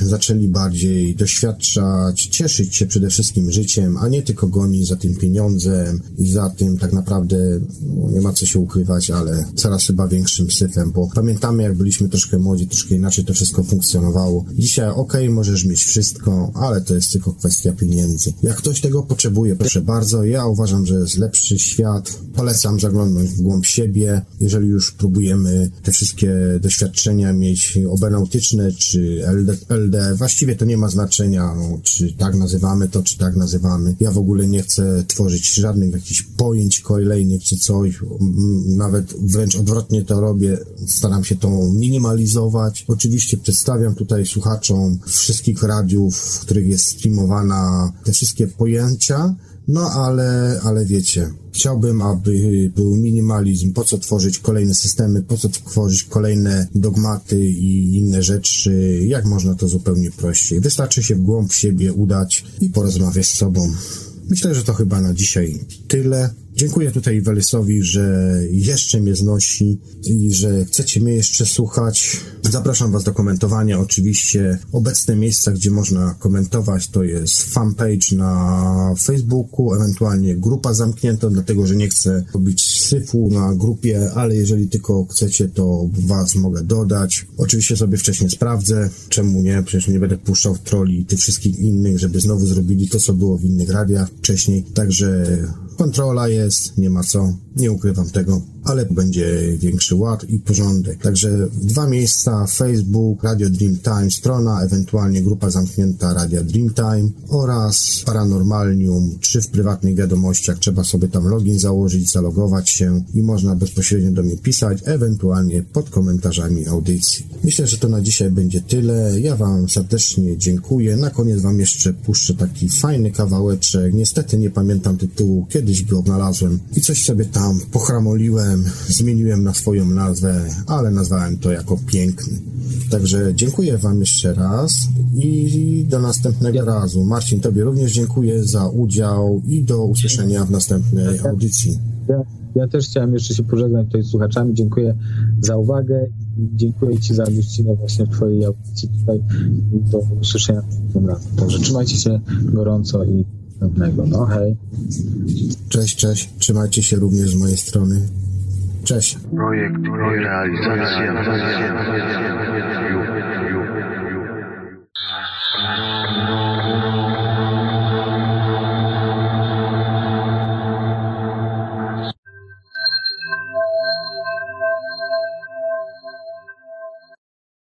zaczęli bardziej doświadczać, cieszyć się przede wszystkim życiem, a nie tylko gonić za tym pieniądzem i za tym tak naprawdę no, nie ma co się ukrywać, ale coraz chyba większym syfem, bo pamiętamy jak byliśmy troszkę młodzi, troszkę inaczej to wszystko funkcjonowało. Dzisiaj ok, możesz mieć wszystko, ale to jest tylko kwestia pieniędzy. Jak ktoś tego potrzebuje, proszę bardzo, ja uważam, że jest lepszy świat. Polecam zaglądnąć w głąb siebie, jeżeli już próbujemy te wszystkie doświadczenia mieć obenautyczne, czy LD, LD, właściwie to nie ma znaczenia, no, czy tak nazywamy to, czy tak nazywamy. Ja w ogóle nie chcę tworzyć żadnych jakichś pojęć kolejnych, czy coś, nawet wręcz odwrotnie to robię, staram się to minimalizować. Oczywiście przedstawiam tutaj słuchaczom wszystkich radiów, w których jest streamowana te wszystkie pojęcia, no ale, ale wiecie, chciałbym, aby był minimalizm. Po co tworzyć kolejne systemy, po co tworzyć kolejne dogmaty i inne rzeczy, jak można to zupełnie prościej. Wystarczy się w głąb siebie udać i porozmawiać z sobą. Myślę, że to chyba na dzisiaj tyle. Dziękuję tutaj Welesowi, że jeszcze mnie znosi i że chcecie mnie jeszcze słuchać. Zapraszam Was do komentowania. Oczywiście obecne miejsca, gdzie można komentować, to jest fanpage na Facebooku, ewentualnie grupa zamknięta, dlatego że nie chcę robić syfu na grupie, ale jeżeli tylko chcecie, to Was mogę dodać. Oczywiście sobie wcześniej sprawdzę, czemu nie, przecież nie będę puszczał troli i tych wszystkich innych, żeby znowu zrobili to, co było w innych radiach wcześniej. Także kontrola jest, nie ma co, nie ukrywam tego ale będzie większy ład i porządek. Także dwa miejsca, Facebook, Radio Dreamtime, strona, ewentualnie grupa zamknięta Radia Dreamtime oraz Paranormalium, czy w prywatnych wiadomościach trzeba sobie tam login założyć, zalogować się i można bezpośrednio do mnie pisać, ewentualnie pod komentarzami audycji. Myślę, że to na dzisiaj będzie tyle. Ja Wam serdecznie dziękuję. Na koniec Wam jeszcze puszczę taki fajny kawałeczek. Niestety nie pamiętam tytułu, kiedyś go znalazłem i coś sobie tam pochramoliłem zmieniłem na swoją nazwę, ale nazwałem to jako piękny. Także dziękuję Wam jeszcze raz i do następnego razu. Marcin, Tobie również dziękuję za udział i do usłyszenia w następnej audycji. Ja, ja też chciałem jeszcze się pożegnać tutaj z słuchaczami. Dziękuję za uwagę. Dziękuję Ci za gościnę właśnie w Twojej audycji tutaj do usłyszenia następnym razem. Także trzymajcie się gorąco i następnego. No hej. Cześć, cześć. Trzymajcie się również z mojej strony. Cześć. Projekt i realizacja